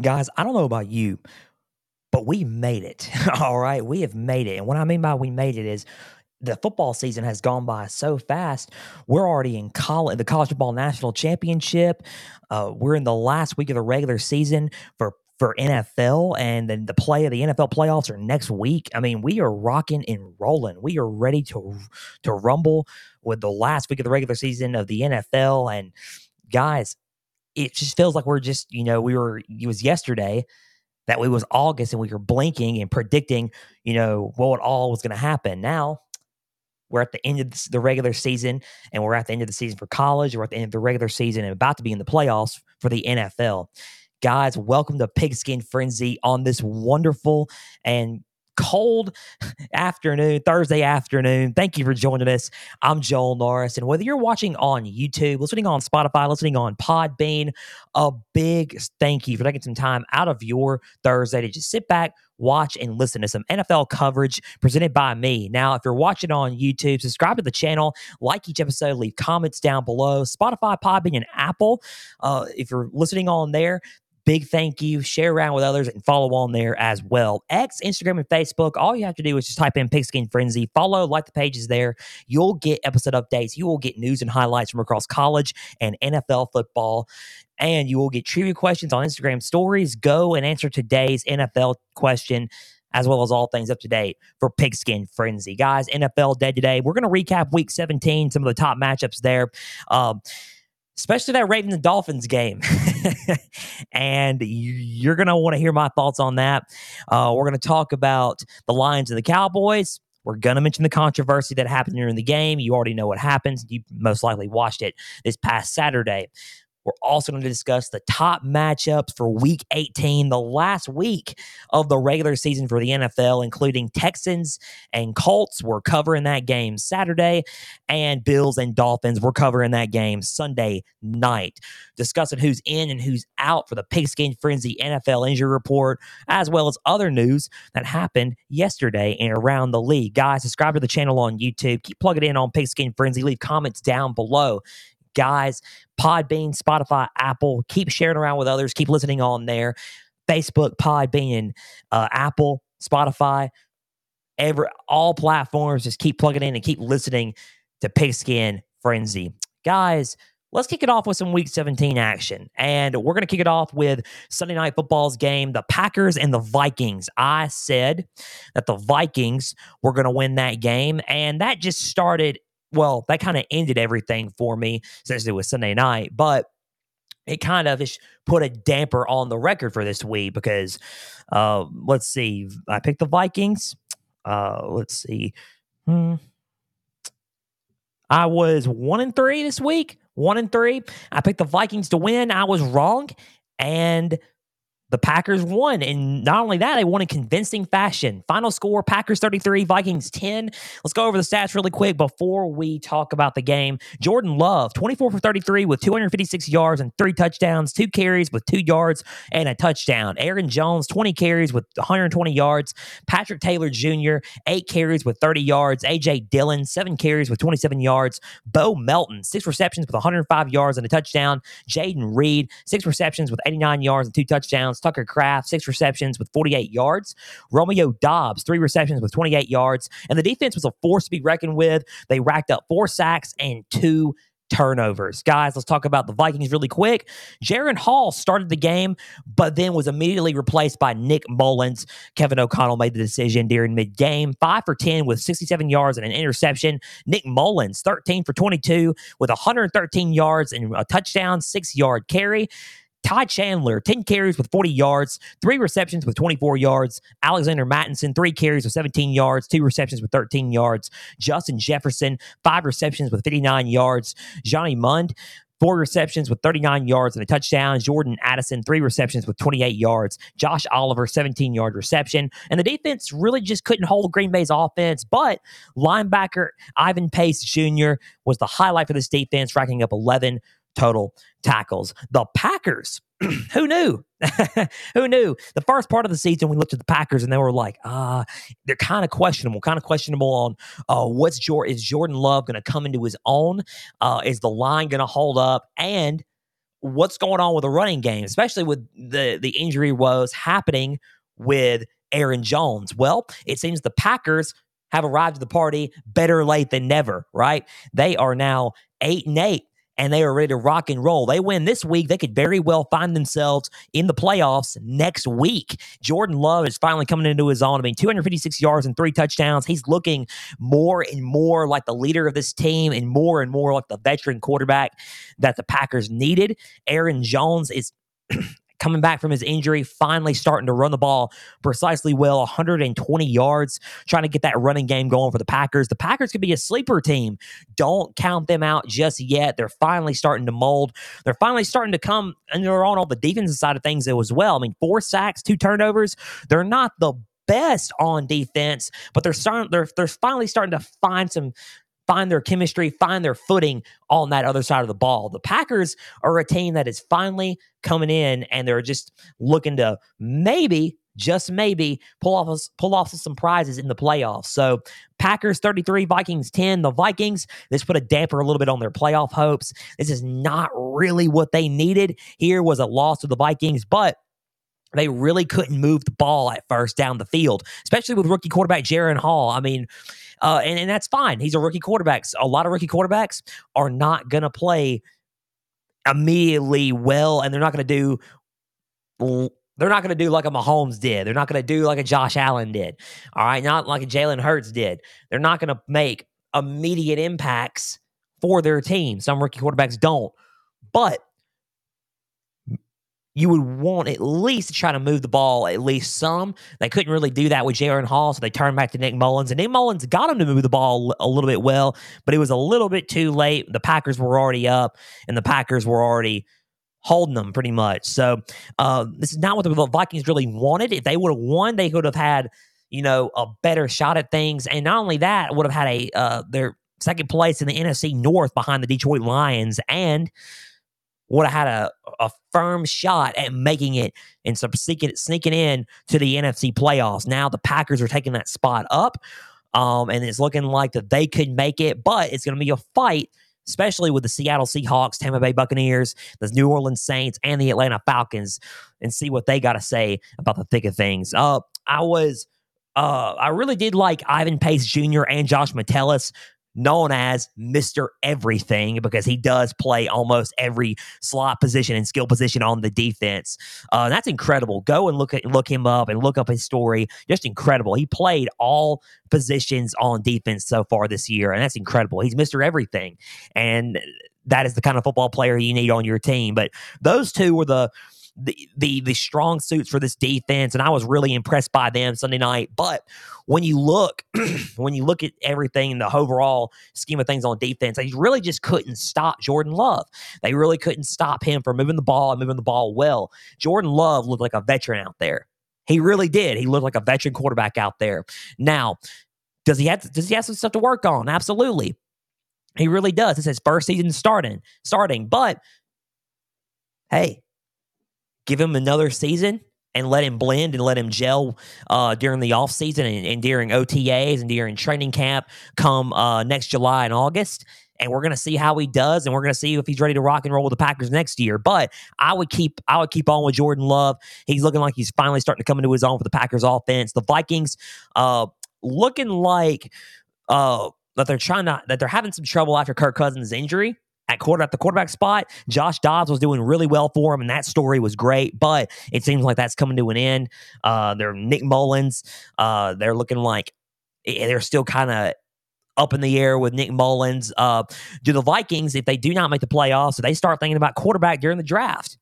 Guys, I don't know about you, but we made it. All right. We have made it. And what I mean by we made it is the football season has gone by so fast. We're already in college, the college football national championship. Uh, we're in the last week of the regular season for for NFL, and then the play of the NFL playoffs are next week. I mean, we are rocking and rolling. We are ready to to rumble with the last week of the regular season of the NFL. And guys, it just feels like we're just you know we were it was yesterday that it was August and we were blinking and predicting you know what all was going to happen. Now we're at the end of the regular season and we're at the end of the season for college. We're at the end of the regular season and about to be in the playoffs for the NFL. Guys, welcome to Pigskin Frenzy on this wonderful and cold afternoon, Thursday afternoon. Thank you for joining us. I'm Joel Norris. And whether you're watching on YouTube, listening on Spotify, listening on Podbean, a big thank you for taking some time out of your Thursday to just sit back, watch, and listen to some NFL coverage presented by me. Now, if you're watching on YouTube, subscribe to the channel, like each episode, leave comments down below. Spotify, Podbean, and Apple. Uh, if you're listening on there, big thank you. Share around with others and follow on there as well. X, Instagram, and Facebook. All you have to do is just type in Pigskin Frenzy. Follow, like the pages there. You'll get episode updates. You will get news and highlights from across college and NFL football. And you will get trivia questions on Instagram stories. Go and answer today's NFL question as well as all things up to date for Pigskin Frenzy. Guys, NFL Day today. We're going to recap week 17, some of the top matchups there. Um, especially that Ravens and Dolphins game. and you're going to want to hear my thoughts on that. Uh, we're going to talk about the Lions and the Cowboys. We're going to mention the controversy that happened during the game. You already know what happens. You most likely watched it this past Saturday. We're also going to discuss the top matchups for week 18, the last week of the regular season for the NFL, including Texans and Colts. We're covering that game Saturday, and Bills and Dolphins. We're covering that game Sunday night. Discussing who's in and who's out for the Pigskin Frenzy NFL injury report, as well as other news that happened yesterday and around the league. Guys, subscribe to the channel on YouTube. Keep plugging in on Pigskin Frenzy. Leave comments down below guys. Podbean, Spotify, Apple. Keep sharing around with others. Keep listening on there. Facebook, Podbean, uh, Apple, Spotify, every all platforms. Just keep plugging in and keep listening to Pigskin Frenzy, guys. Let's kick it off with some Week 17 action, and we're going to kick it off with Sunday Night Football's game, the Packers and the Vikings. I said that the Vikings were going to win that game, and that just started well, that kind of ended everything for me since it was Sunday night, but it kind of put a damper on the record for this week because uh, let's see, I picked the Vikings. Uh, let's see. Hmm. I was one and three this week. One and three. I picked the Vikings to win. I was wrong. And the Packers won. And not only that, they won in convincing fashion. Final score Packers 33, Vikings 10. Let's go over the stats really quick before we talk about the game. Jordan Love, 24 for 33 with 256 yards and three touchdowns, two carries with two yards and a touchdown. Aaron Jones, 20 carries with 120 yards. Patrick Taylor Jr., eight carries with 30 yards. AJ Dillon, seven carries with 27 yards. Bo Melton, six receptions with 105 yards and a touchdown. Jayden Reed, six receptions with 89 yards and two touchdowns. Tucker Kraft, six receptions with 48 yards. Romeo Doubs, three receptions with 28 yards. And the defense was a force to be reckoned with. They racked up four sacks and two turnovers. Guys, let's talk about the Vikings really quick. Jaren Hall started the game, but then was immediately replaced by Nick Mullens. Kevin O'Connell made the decision during mid game. Five for 10 with 67 yards and an interception. Nick Mullens, 13 for 22 with 113 yards and a touchdown, six yard carry. Ty Chandler, 10 carries with 40 yards, three receptions with 24 yards. Alexander Mattison, three carries with 17 yards, two receptions with 13 yards. Justin Jefferson, five receptions with 59 yards. Johnny Mundt, four receptions with 39 yards and a touchdown. Jordan Addison, three receptions with 28 yards. Josh Oliver, 17 yard reception. And the defense really just couldn't hold Green Bay's offense, but linebacker Ivan Pace Jr. was the highlight for this defense, racking up 11 total tackles. The Packers, who knew? who knew? The first part of the season, we looked at the Packers and they were like, ah, uh, they're kind of questionable, kind of questionable on uh, what's Jordan, is Jordan Love going to come into his own? Uh, is the line going to hold up? And what's going on with the running game, especially with the the injury woes happening with Aaron Jones. Well, it seems the Packers have arrived at the party better late than never, right? They are now 8 and 8 and they are ready to rock and roll. They win this week, they could very well find themselves in the playoffs next week. Jordan Love is finally coming into his own. I mean, 256 yards and three touchdowns. He's looking more and more like the leader of this team and more and more like the veteran quarterback that the Packers needed. Aaron Jones is coming back from his injury, finally starting to run the ball precisely well, 120 yards, trying to get that running game going for the Packers. The Packers could be a sleeper team. Don't count them out just yet. They're finally starting to mold. They're finally starting to come and they're on all the defensive side of things as well. I mean, four sacks, two turnovers. They're not the best on defense, but they're starting they're they're finally starting to find some find their chemistry, find their footing on that other side of the ball. The Packers are a team that is finally coming in and they're just looking to maybe just maybe pull off pull off some prizes in the playoffs. So Packers 33, Vikings 10. The Vikings, this put a damper a little bit on their playoff hopes. This is not really what they needed. Here was a loss to the Vikings, but they really couldn't move the ball at first down the field, especially with rookie quarterback Jaren Hall. I mean, uh, and, and that's fine. He's a rookie quarterback. A lot of rookie quarterbacks are not going to play immediately well, and they're not going to do. They're not going to do like a Mahomes did. They're not going to do like a Josh Allen did. All right, not like a Jalen Hurts did. They're not going to make immediate impacts for their team. Some rookie quarterbacks don't, but you would want at least to try to move the ball at least some. They couldn't really do that with Jaren Hall, so they turned back to Nick Mullens. And Nick Mullens got him to move the ball a little bit well, but it was a little bit too late. The Packers were already up, and the Packers were already holding them pretty much. So uh, this is not what the Vikings really wanted. If they would have won, they could have had you know a better shot at things, and not only that, would have had a uh, their second place in the NFC North behind the Detroit Lions and would have had a, a firm shot at making it and some sneaking, sneaking in to the NFC playoffs. Now the Packers are taking that spot up, um, and it's looking like that they could make it, but it's going to be a fight, especially with the Seattle Seahawks, Tampa Bay Buccaneers, the New Orleans Saints, and the Atlanta Falcons, and see what they got to say about the thick of things. Uh, I was. Uh, I really did like Ivan Pace Jr. and Josh Metellus known as Mr. Everything because he does play almost every slot position and skill position on the defense. Uh, that's incredible. Go and look at look him up and look up his story. Just incredible. He played all positions on defense so far this year, and that's incredible. He's Mr. Everything, and that is the kind of football player you need on your team. But those two were the the, the the strong suits for this defense, and I was really impressed by them Sunday night. But when you look when you look at everything in the overall scheme of things on defense, they really just couldn't stop Jordan Love. They really couldn't stop him from moving the ball and moving the ball well. Jordan Love looked like a veteran out there. He really did. He looked like a veteran quarterback out there. Now, does he have does he have some stuff to work on? Absolutely. He really does. It's his first season starting, starting. But hey, give him another season and let him blend and let him gel uh, during the offseason and, and during OTAs and during training camp come uh, next July and August. And we're gonna see how he does, and we're gonna see if he's ready to rock and roll with the Packers next year. But I would keep I would keep on with Jordan Love. He's looking like he's finally starting to come into his own for the Packers offense. The Vikings uh, looking like uh, that they're trying to that they're having some trouble after Kirk Cousins' injury at quarter at the quarterback spot. Josh Dobbs was doing really well for him, and that story was great. But it seems like that's coming to an end. Uh, they're Nick Mullens. Uh, they're looking like eh, they're still kind of up in the air with Nick Mullens. Uh, do the Vikings, if they do not make the playoffs, so they start thinking about quarterback during the draft?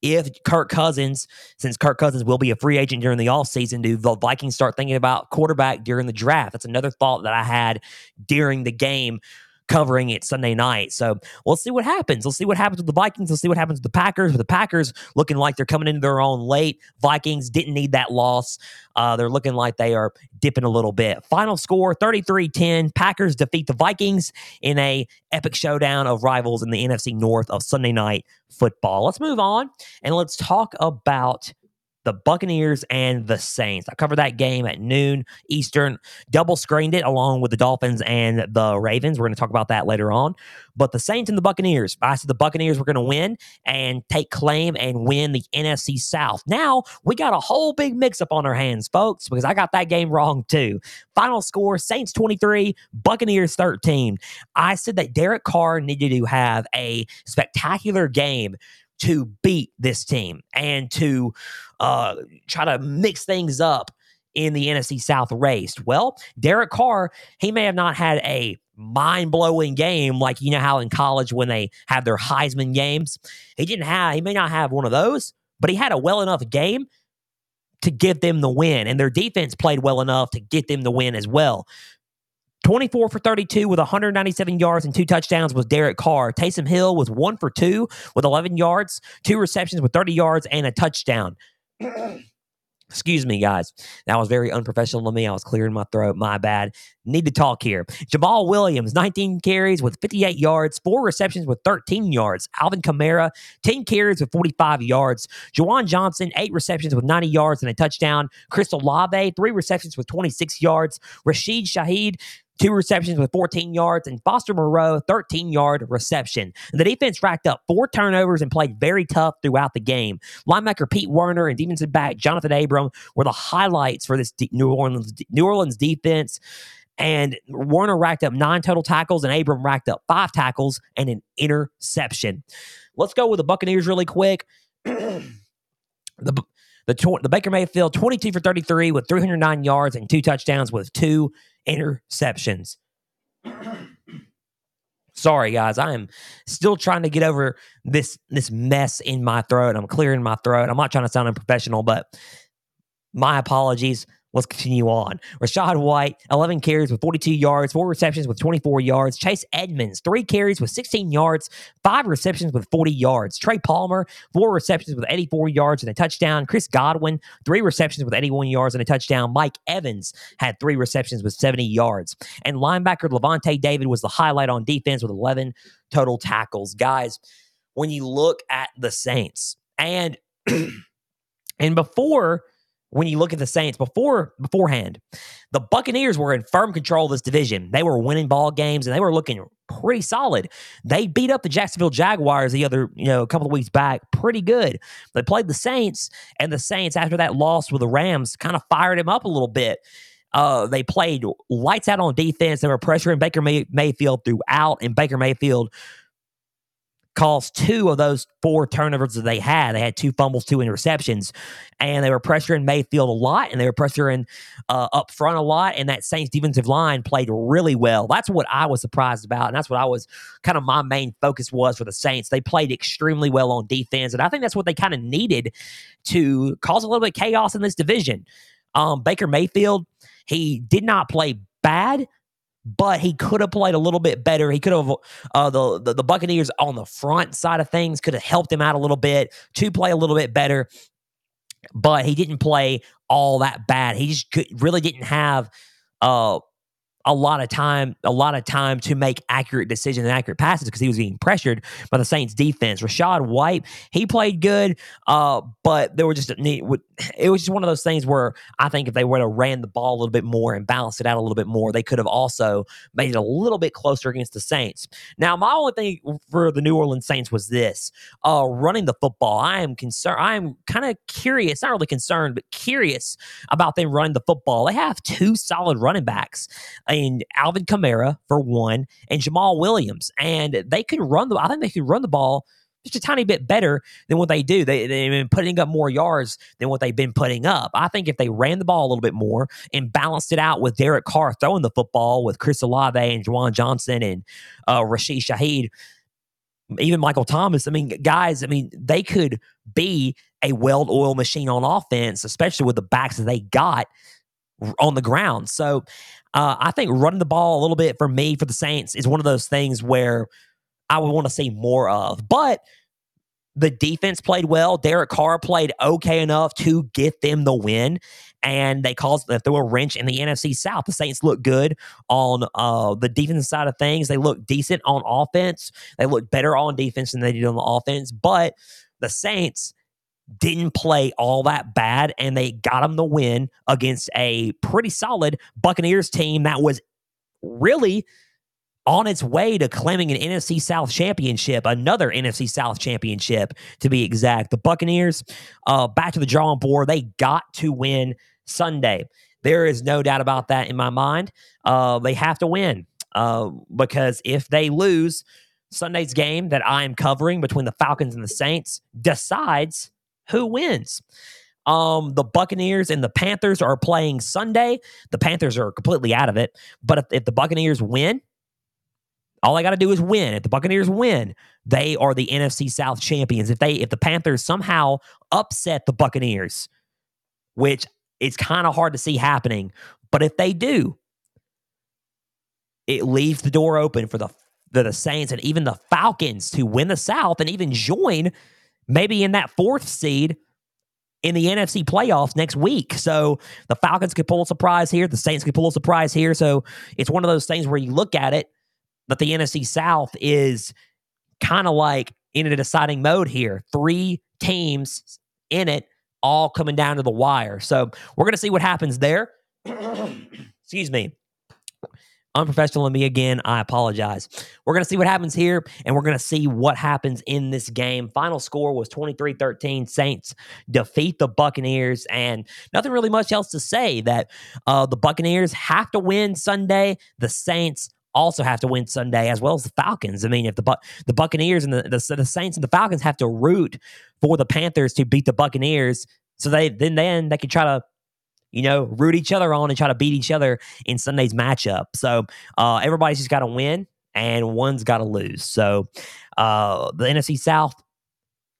If Kirk Cousins, since Kirk Cousins will be a free agent during the offseason, do the Vikings start thinking about quarterback during the draft? That's another thought that I had during the game covering it Sunday night. So we'll see what happens. We'll see what happens with the Vikings. We'll see what happens with the Packers. With the Packers looking like they're coming into their own late. Vikings didn't need that loss. Uh, they're looking like they are dipping a little bit. Final score 33-10. Packers defeat the Vikings in a epic showdown of rivals in the NFC North of Sunday night football. Let's move on and let's talk about the Buccaneers and the Saints. I covered that game at noon Eastern, double screened it along with the Dolphins and the Ravens. We're going to talk about that later on. But the Saints and the Buccaneers, I said the Buccaneers were going to win and take claim and win the NFC South. Now we got a whole big mix up on our hands, folks, because I got that game wrong too. Final score Saints 23, Buccaneers 13. I said that Derek Carr needed to have a spectacular game to beat this team and to uh, try to mix things up in the NFC South race. Well, Derek Carr, he may have not had a mind blowing game like you know how in college when they have their Heisman games, he didn't have, he may not have one of those, but he had a well enough game to give them the win. And their defense played well enough to get them the win as well. 24 for 32 with 197 yards and two touchdowns was Derek Carr. Taysom Hill was one for two with 11 yards, two receptions with 30 yards, and a touchdown. Excuse me, guys. That was very unprofessional of me. I was clearing my throat. My bad. Need to talk here. Jamaal Williams, 19 carries with 58 yards, four receptions with 13 yards. Alvin Kamara, 10 carries with 45 yards. Juwan Johnson, eight receptions with 90 yards and a touchdown. Chris Olave, three receptions with 26 yards. Rashid Shaheed, two receptions with 14 yards, and Foster Moreau, 13 yard reception. And the defense racked up four turnovers and played very tough throughout the game. Linebacker Pete Werner and defensive back Jonathan Abram were the highlights for this New Orleans New Orleans defense. And Werner racked up nine total tackles, and Abram racked up five tackles and an interception. Let's go with the Buccaneers really quick. the the, the Baker Mayfield 22 for 33 with 309 yards and two touchdowns with two interceptions. Sorry, guys. I am still trying to get over this this mess in my throat. I'm clearing my throat. I'm not trying to sound unprofessional, but my apologies. Let's continue on. Rachaad White, 11 carries with 42 yards, four receptions with 24 yards. Chase Edmonds, three carries with 16 yards, five receptions with 40 yards. Trey Palmer, four receptions with 84 yards and a touchdown. Chris Godwin, three receptions with 81 yards and a touchdown. Mike Evans had three receptions with 70 yards. And linebacker Lavonte David was the highlight on defense with 11 total tackles. Guys, when you look at the Saints and and before when you look at the Saints before beforehand, the Buccaneers were in firm control of this division. They were winning ball games and they were looking pretty solid. They beat up the Jacksonville Jaguars the other, you know, a couple of weeks back pretty good. They played the Saints, and the Saints, after that loss with the Rams, kind of fired him up a little bit. Uh, they played lights out on defense. They were pressuring Baker May- Mayfield throughout, and Baker Mayfield caused two of those four turnovers that they had. They had two fumbles, two interceptions, and they were pressuring Mayfield a lot, and they were pressuring uh, up front a lot. And that Saints defensive line played really well. That's what I was surprised about, and that's what I was kind of my main focus was for the Saints. They played extremely well on defense, and I think that's what they kind of needed to cause a little bit of chaos in this division. Um, Baker Mayfield, he did not play bad but he could have played a little bit better. He could have uh, the, the, the Buccaneers on the front side of things could have helped him out a little bit to play a little bit better. But he didn't play all that bad. He just could, really didn't have uh, a lot of time, a lot of time to make accurate decisions and accurate passes because he was being pressured by the Saints defense. Rachaad White, he played good, uh, but there were just it was just one of those things where I think if they would have ran the ball a little bit more and balanced it out a little bit more, they could have also made it a little bit closer against the Saints. Now, my only thing for the New Orleans Saints was this: uh, running the football. I am concerned. I am kind of curious, not really concerned, but curious about them running the football. They have two solid running backs and Alvin Kamara for one, and Jamaal Williams, and they could run the. I think they could run the ball just a tiny bit better than what they do. They, they've been putting up more yards than what they've been putting up. I think if they ran the ball a little bit more and balanced it out with Derek Carr throwing the football with Chris Olave and Juwan Johnson and uh, Rashid Shaheed, even Michael Thomas, I mean, guys, I mean, they could be a well oiled machine on offense, especially with the backs that they got on the ground. So uh, I think running the ball a little bit for me for the Saints is one of those things where I would want to see more of. But the defense played well. Derek Carr played okay enough to get them the win, and they caused they threw a wrench in the NFC South. The Saints look good on uh, the defense side of things. They look decent on offense. They look better on defense than they did on the offense. But the Saints didn't play all that bad, and they got them the win against a pretty solid Buccaneers team that was really on its way to claiming an NFC South championship, another NFC South championship to be exact. The Buccaneers, uh, back to the drawing board, they got to win Sunday. There is no doubt about that in my mind. Uh, they have to win uh, because if they lose, Sunday's game that I'm covering between the Falcons and the Saints decides who wins. Um, the Buccaneers and the Panthers are playing Sunday. The Panthers are completely out of it. But if, if the Buccaneers win, all I got to do is win. If the Buccaneers win, they are the NFC South champions. If they if the Panthers somehow upset the Buccaneers, which it's kind of hard to see happening, but if they do, it leaves the door open for the the, the Saints and even the Falcons to win the South and even join maybe in that fourth seed in the NFC playoffs next week. So the Falcons could pull a surprise here. The Saints could pull a surprise here. So it's one of those things where you look at it that the NFC South is kind of like in a deciding mode here. Three teams in it, all coming down to the wire. So we're going to see what happens there. Excuse me. Unprofessional in me again. I apologize. We're going to see what happens here, and we're going to see what happens in this game. Final score was 23 13. Saints defeat the Buccaneers, and nothing really much else to say that uh, the Buccaneers have to win Sunday. The Saints also have to win Sunday, as well as the Falcons. I mean, if the the Buccaneers and the, the, the Saints and the Falcons have to root for the Panthers to beat the Buccaneers, so they then then they can try to you know root each other on and try to beat each other in Sunday's matchup. So uh, everybody's just got to win, and one's got to lose. So uh, the NFC South.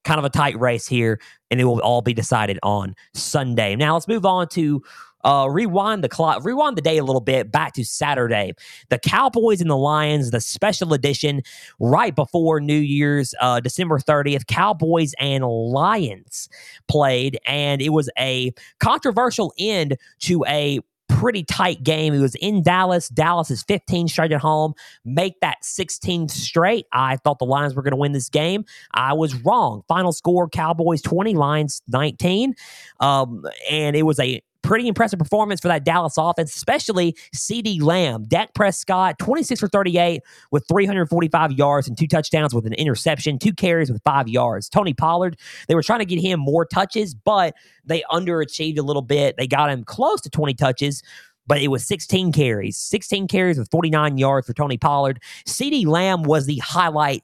Kind of a tight race here, and it will all be decided on Sunday. Now, let's move on to uh, rewind the clock, rewind the day a little bit back to Saturday. The Cowboys and the Lions, the special edition right before New Year's, uh, December 30th. Cowboys and Lions played, and it was a controversial end to a pretty tight game. It was in Dallas. Dallas is 15 straight at home. Make that 16 straight. I thought the Lions were going to win this game. I was wrong. Final score Cowboys 20, Lions 19. Um, and it was a pretty impressive performance for that Dallas offense, especially CeeDee Lamb. Dak Prescott, 26 for 38 with 345 yards and two touchdowns with an interception, two carries with five yards. Tony Pollard, they were trying to get him more touches, but they underachieved a little bit. They got him close to 20 touches but it was 16 carries, 16 carries with 49 yards for Tony Pollard. CeeDee Lamb was the highlight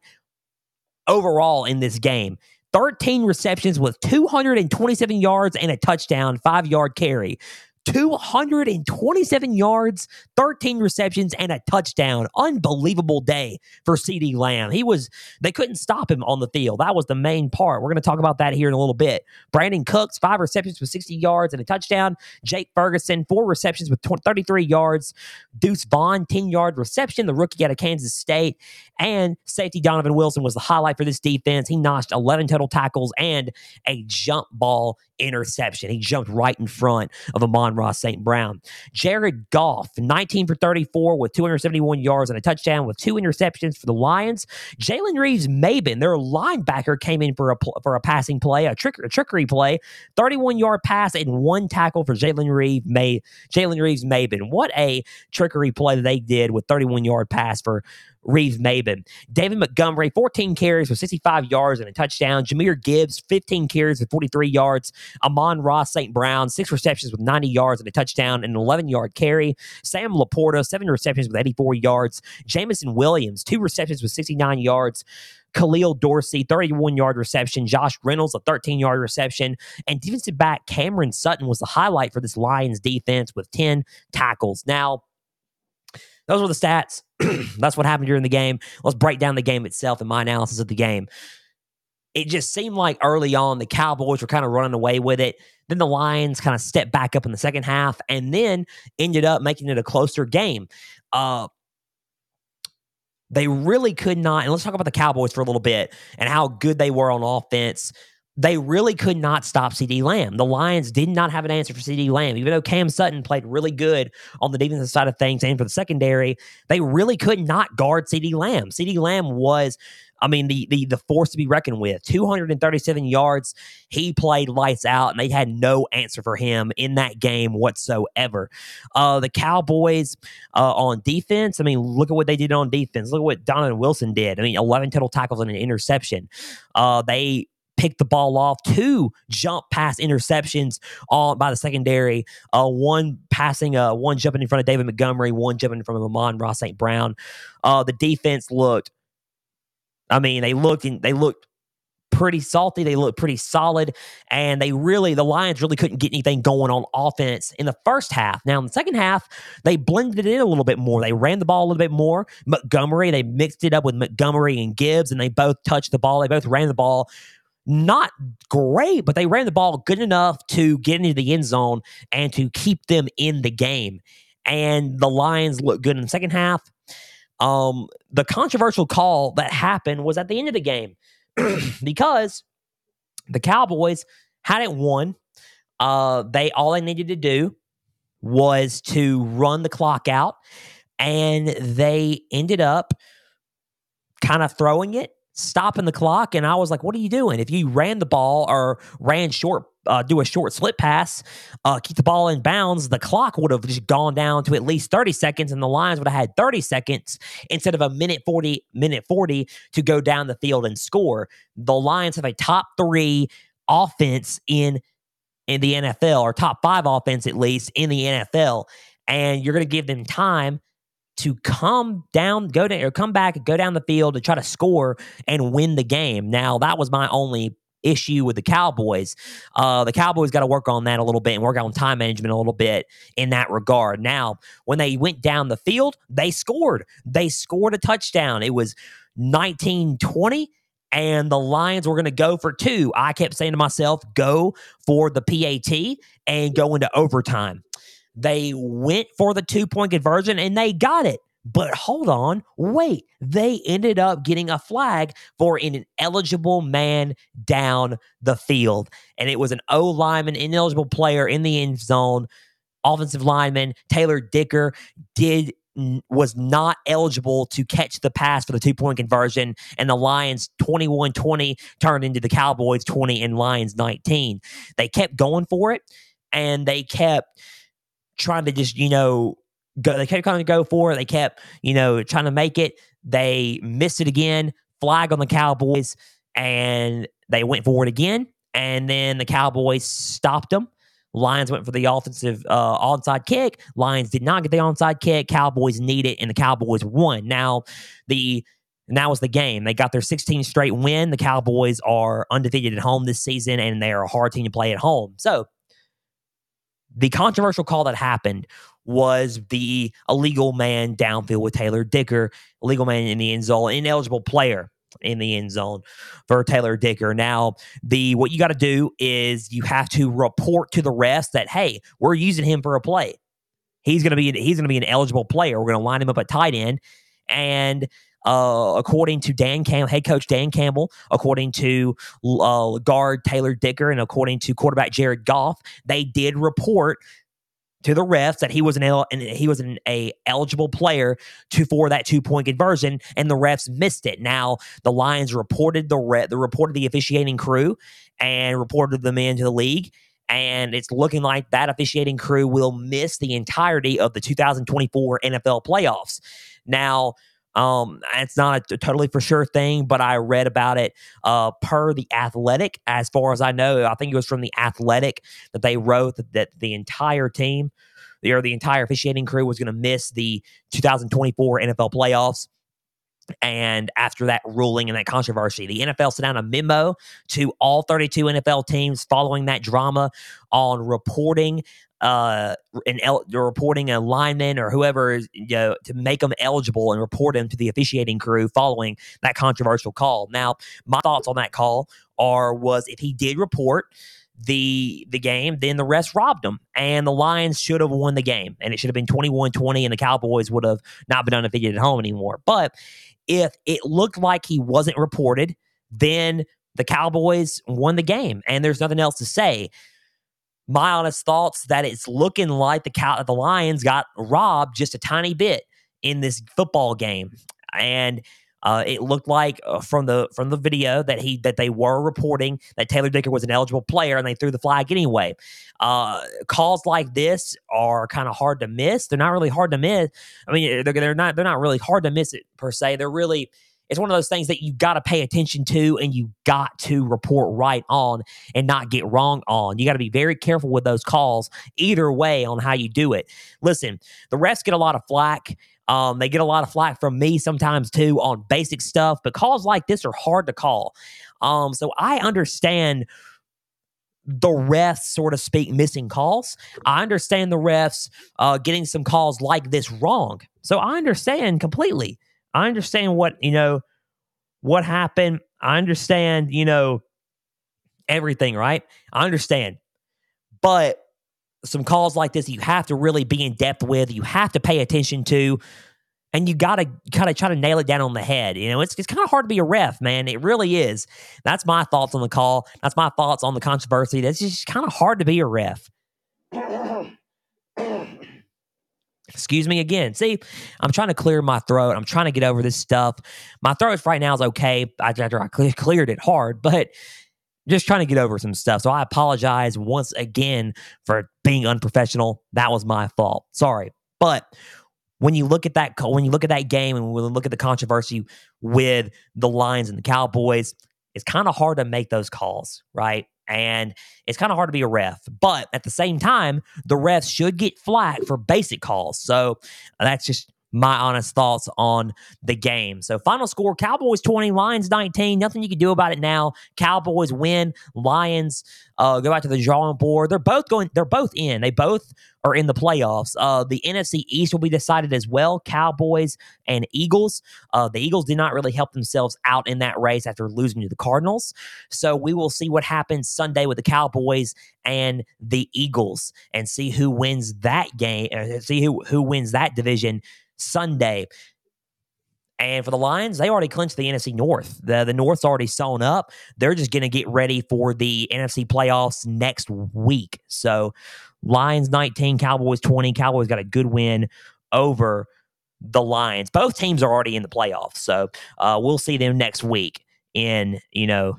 overall in this game. 13 receptions with 227 yards and a touchdown, five yard carry. 227 yards, 13 receptions, and a touchdown. Unbelievable day for CeeDee Lamb. He was, they couldn't stop him on the field. That was the main part. We're going to talk about that here in a little bit. Brandin Cooks, five receptions with 60 yards and a touchdown. Jake Ferguson, four receptions with 33 yards. Deuce Vaughn, 10 yard reception, the rookie out of Kansas State. And safety Donovan Wilson was the highlight for this defense. He notched 11 total tackles and a jump ball interception. He jumped right in front of Amon-Ra St. Brown. Jared Goff, 19 for 34 with 271 yards and a touchdown with two interceptions for the Lions. Jalen Reeves-Maybin, their linebacker, came in for a for a passing play, a, trick, a trickery play, 31 yard pass and one tackle for Jalen Reeves May Jalen Reeves-Maybin. What a trickery play they did with 31 yard pass for Reeves-Maybin. David Montgomery, 14 carries with 65 yards and a touchdown. Jahmyr Gibbs, 15 carries with 43 yards. Amon-Ra St. Brown, six receptions with 90 yards and a touchdown and an 11 yard carry. Sam LaPorta, seven receptions with 84 yards. Jameson Williams, two receptions with 69 yards. Khalil Dorsey, 31 yard reception. Josh Reynolds, a 13 yard reception. And defensive back Cameron Sutton was the highlight for this Lions defense with 10 tackles. Now, those were the stats. That's what happened during the game. Let's break down the game itself and my analysis of the game. It just seemed like early on the Cowboys were kind of running away with it. Then the Lions kind of stepped back up in the second half and then ended up making it a closer game. Uh, they really could not. And let's talk about the Cowboys for a little bit and how good they were on offense they really could not stop CeeDee Lamb. The Lions did not have an answer for CeeDee Lamb. Even though Cam Sutton played really good on the defensive side of things and for the secondary, they really could not guard CeeDee Lamb. CeeDee Lamb was I mean, the the the force to be reckoned with. 237 yards. He played lights out, and they had no answer for him in that game whatsoever. Uh, the Cowboys uh, on defense. I mean, look at what they did on defense. Look at what Donovan Wilson did. I mean, 11 total tackles and an interception. Uh, they picked the ball off, two jump pass interceptions all by the secondary, uh, one passing, uh, one jumping in front of David Montgomery, one jumping in front of Amon-Ra St. Brown. Uh, the defense looked, I mean, they looked in, they looked pretty salty. They looked pretty solid. And they really, the Lions really couldn't get anything going on offense in the first half. Now, in the second half, they blended it in a little bit more. They ran the ball a little bit more. Montgomery, they mixed it up with Montgomery and Gibbs, and they both touched the ball. They both ran the ball not great, but they ran the ball good enough to get into the end zone and to keep them in the game. And the Lions look good in the second half. Um, the controversial call that happened was at the end of the game because the Cowboys hadn't won. Uh, they all they needed to do was to run the clock out, and they ended up kind of throwing it stopping the clock. And I was like, what are you doing? If you ran the ball or ran short, uh, do a short slip pass, uh, keep the ball in bounds, the clock would have just gone down to at least 30 seconds and the Lions would have had 30 seconds instead of a minute 40, minute 40 to go down the field and score. The Lions have a top three offense in in the NFL or top five offense at least in the NFL. And you're going to give them time to come down, go down, or come back, go down the field to try to score and win the game. Now, that was my only issue with the Cowboys. Uh, the Cowboys got to work on that a little bit and work on time management a little bit in that regard. Now, when they went down the field, they scored. They scored a touchdown. It was 1920 and the Lions were going to go for two. I kept saying to myself, go for the PAT and go into overtime. They went for the two point conversion and they got it. But hold on, wait. They ended up getting a flag for an ineligible man down the field. And it was an O lineman, ineligible player in the end zone. Offensive lineman Taylor Decker did was not eligible to catch the pass for the two point conversion. And the Lions 21 20 turned into the Cowboys 20 and Lions 19. They kept going for it and they kept trying to just, you know, go. They kept trying to go for it. They kept, you know, trying to make it. They missed it again. Flag on the Cowboys, and they went for it again. And then the Cowboys stopped them. Lions went for the offensive uh, onside kick. Lions did not get the onside kick. Cowboys need it, and the Cowboys won. Now, the and that was the game. They got their 16 straight win. The Cowboys are undefeated at home this season, and they are a hard team to play at home. So the controversial call that happened was the illegal man downfield with Taylor Decker, illegal man in the end zone, ineligible player in the end zone for Taylor Decker. Now, the what you got to do is you have to report to the rest that hey, we're using him for a play. He's gonna be he's gonna be an eligible player. We're gonna line him up at tight end, and uh, according to Dan Campbell, head coach Dan Campbell, according to uh, guard Taylor Decker, and according to quarterback Jared Goff, they did report to the refs that he was an el- he was an a eligible player to for that two point conversion, and the refs missed it. Now the Lions reported the re- the reported the officiating crew and reported them into the league. And it's looking like that officiating crew will miss the entirety of the 2024 NFL playoffs. Now, um, it's not a totally for sure thing, but I read about it uh, per the Athletic. As far as I know, I think it was from the Athletic that they wrote that, that the entire team or the entire officiating crew was going to miss the 2024 NFL playoffs. And after that ruling and that controversy, the NFL sent out a memo to all 32 NFL teams following that drama on reporting uh, an el- reporting a lineman or whoever is, you know, to make them eligible and report them to the officiating crew following that controversial call. Now, my thoughts on that call are was if he did report the the game, then the rest robbed them. And the Lions should have won the game. And it should have been 21-20, and the Cowboys would have not been undefeated at home anymore. But if it looked like he wasn't reported, then the Cowboys won the game. And there's nothing else to say my honest thoughts that it's looking like the cow the Lions got robbed just a tiny bit in this football game. And Uh, it looked like uh, from the from the video that he that they were reporting that Taylor Decker was an eligible player, and they threw the flag anyway. Uh, calls like this are kind of hard to miss. They're not really hard to miss. I mean, they're, they're not they're not really hard to miss it per se. They're really it's one of those things that you got to pay attention to and you got to report right on and not get wrong on. You got to be very careful with those calls either way on how you do it. Listen, the refs get a lot of flack. Um, they get a lot of flack from me sometimes too on basic stuff, but calls like this are hard to call. Um, so I understand the refs, sort of speak, missing calls. I understand the refs uh, getting some calls like this wrong. So I understand completely. I understand what, you know, what happened. I understand, you know, everything, right? I understand. But some calls like this you have to really be in depth with, you have to pay attention to, and you got to kind of try to nail it down on the head. You know, it's, it's kind of hard to be a ref, man. It really is. That's my thoughts on the call. That's my thoughts on the controversy. That's just kind of hard to be a ref. Excuse me again. See, I'm trying to clear my throat. I'm trying to get over this stuff. My throat right now is okay after I cleared it hard, but just trying to get over some stuff. So I apologize once again for being unprofessional. That was my fault. Sorry. But when you look at that when you look at that game and when you look at the controversy with the Lions and the Cowboys, it's kind of hard to make those calls, right? and it's kind of hard to be a ref. But at the same time, the refs should get flack for basic calls. So that's just my honest thoughts on the game. So final score Cowboys 20, Lions 19. Nothing you can do about it now. Cowboys win, Lions uh, go back to the drawing board. They're both going, they're both in. They both are in the playoffs. Uh, the NFC East will be decided as well. Cowboys and Eagles. Uh, the Eagles did not really help themselves out in that race after losing to the Cardinals. So we will see what happens Sunday with the Cowboys and the Eagles and see who wins that game, uh, see who, who wins that division Sunday. And for the Lions, they already clinched the NFC North. The, the North's already sewn up. They're just going to get ready for the NFC playoffs next week. So, Lions 19, Cowboys 20. Cowboys got a good win over the Lions. Both teams are already in the playoffs. So, uh, we'll see them next week in, you know,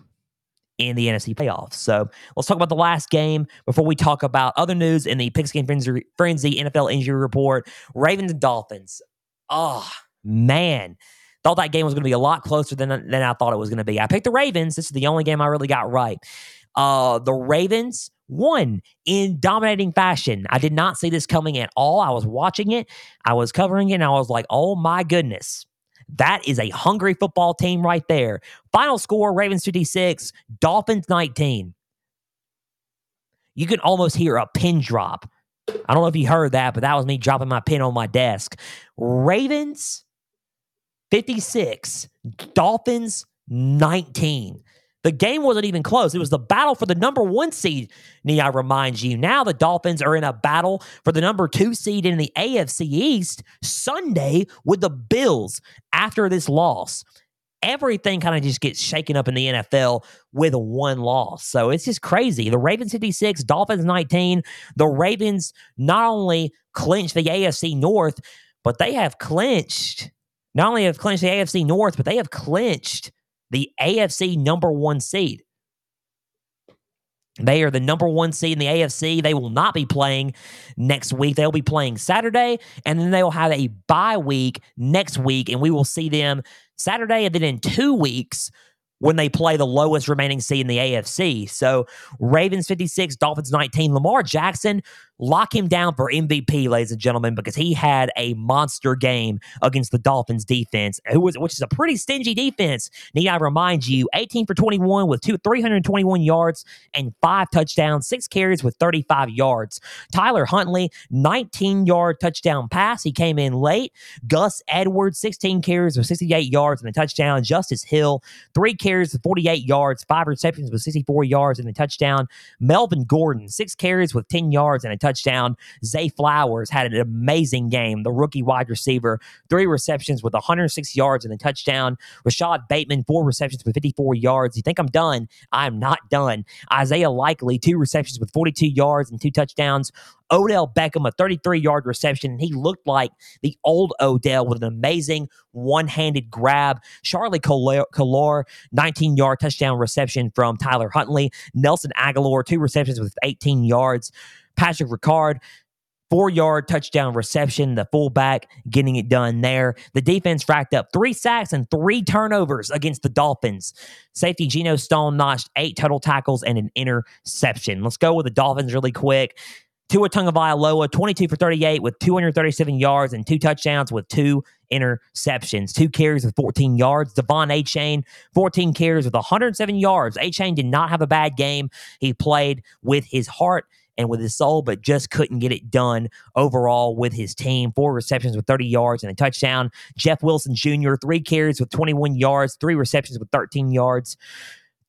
in the NFC playoffs. So let's talk about the last game before we talk about other news in the Pigskin Frenzy, Frenzy NFL injury report. Ravens and Dolphins. Oh, man. Thought that game was going to be a lot closer than, than I thought it was going to be. I picked the Ravens. This is the only game I really got right. Uh, the Ravens won in dominating fashion. I did not see this coming at all. I was watching it, I was covering it, and I was like, oh my goodness. That is a hungry football team right there. Final score Ravens 56, Dolphins 19. You can almost hear a pin drop. I don't know if you heard that, but that was me dropping my pin on my desk. Ravens 56, Dolphins 19. The game wasn't even close. It was the battle for the number one seed, need I remind you. Now the Dolphins are in a battle for the number two seed in the AFC East Sunday with the Bills after this loss. Everything kind of just gets shaken up in the NFL with one loss. So it's just crazy. The Ravens 56, Dolphins 19. The Ravens not only clinched the AFC North, but they have clinched, not only have clinched the AFC North, but they have clinched the AFC number one seed. They are the number one seed in the AFC. They will not be playing next week. They'll be playing Saturday, and then they will have a bye week next week, and we will see them Saturday, and then in two weeks, when they play the lowest remaining seed in the AFC. So Ravens 56, Dolphins 19. Lamar Jackson, lock him down for MVP, ladies and gentlemen, because he had a monster game against the Dolphins defense, who was which is a pretty stingy defense. Need I remind you, 18 for 21 with two 321 yards and five touchdowns, six carries with 35 yards. Tyler Huntley, 19 yard touchdown pass. He came in late. Gus Edwards, 16 carries with 68 yards and a touchdown. Justice Hill, three carries with 48 yards, five receptions with 64 yards and a touchdown. Melvin Gordon, six carries with 10 yards and a touchdown. Zay Flowers had an amazing game, the rookie wide receiver, three receptions with 106 yards and a touchdown. Rashod Bateman, four receptions with 54 yards. You think I'm done? I'm not done. Isaiah Likely, two receptions with 42 yards and two touchdowns. Odell Beckham, a 33 yard reception, and he looked like the old Odell with an amazing one handed grab. Charlie Kolar, 19 yard touchdown reception from Tyler Huntley. Nelson Agholor, two receptions with 18 yards. Patrick Ricard, four yard touchdown reception, the fullback getting it done there. The defense racked up three sacks and three turnovers against the Dolphins. Safety Geno Stone notched eight total tackles and an interception. Let's go with the Dolphins really quick. Tua Tagovailoa, 22 for 38 with 237 yards and two touchdowns with two interceptions. Two carries with 14 yards. De'Von Achane, 14 carries with 107 yards. Achane did not have a bad game. He played with his heart and with his soul, but just couldn't get it done overall with his team. Four receptions with 30 yards and a touchdown. Jeff Wilson Jr., three carries with 21 yards, three receptions with 13 yards.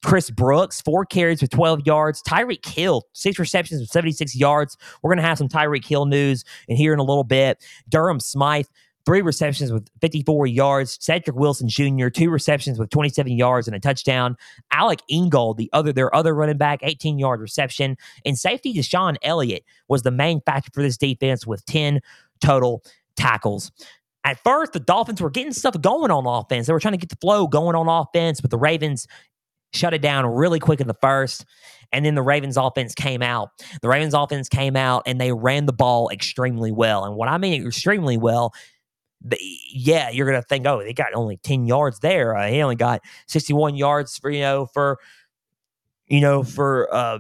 Chris Brooks, four carries with 12 yards. Tyreek Hill, six receptions with 76 yards. We're going to have some Tyreek Hill news in here in a little bit. Durham Smythe, three receptions with 54 yards. Cedric Wilson Jr., two receptions with 27 yards and a touchdown. Alec Ingold, the other their other running back, 18 yard reception. And safety DeShon Elliott was the main factor for this defense with 10 total tackles. At first, the Dolphins were getting stuff going on offense. They were trying to get the flow going on offense, but the Ravens shut it down really quick in the first. And then the Ravens offense came out. The Ravens offense came out and they ran the ball extremely well. And what I mean extremely well yeah, you're gonna think, oh, they got only ten yards there. Uh, he only got sixty one yards for you know for you know for. uh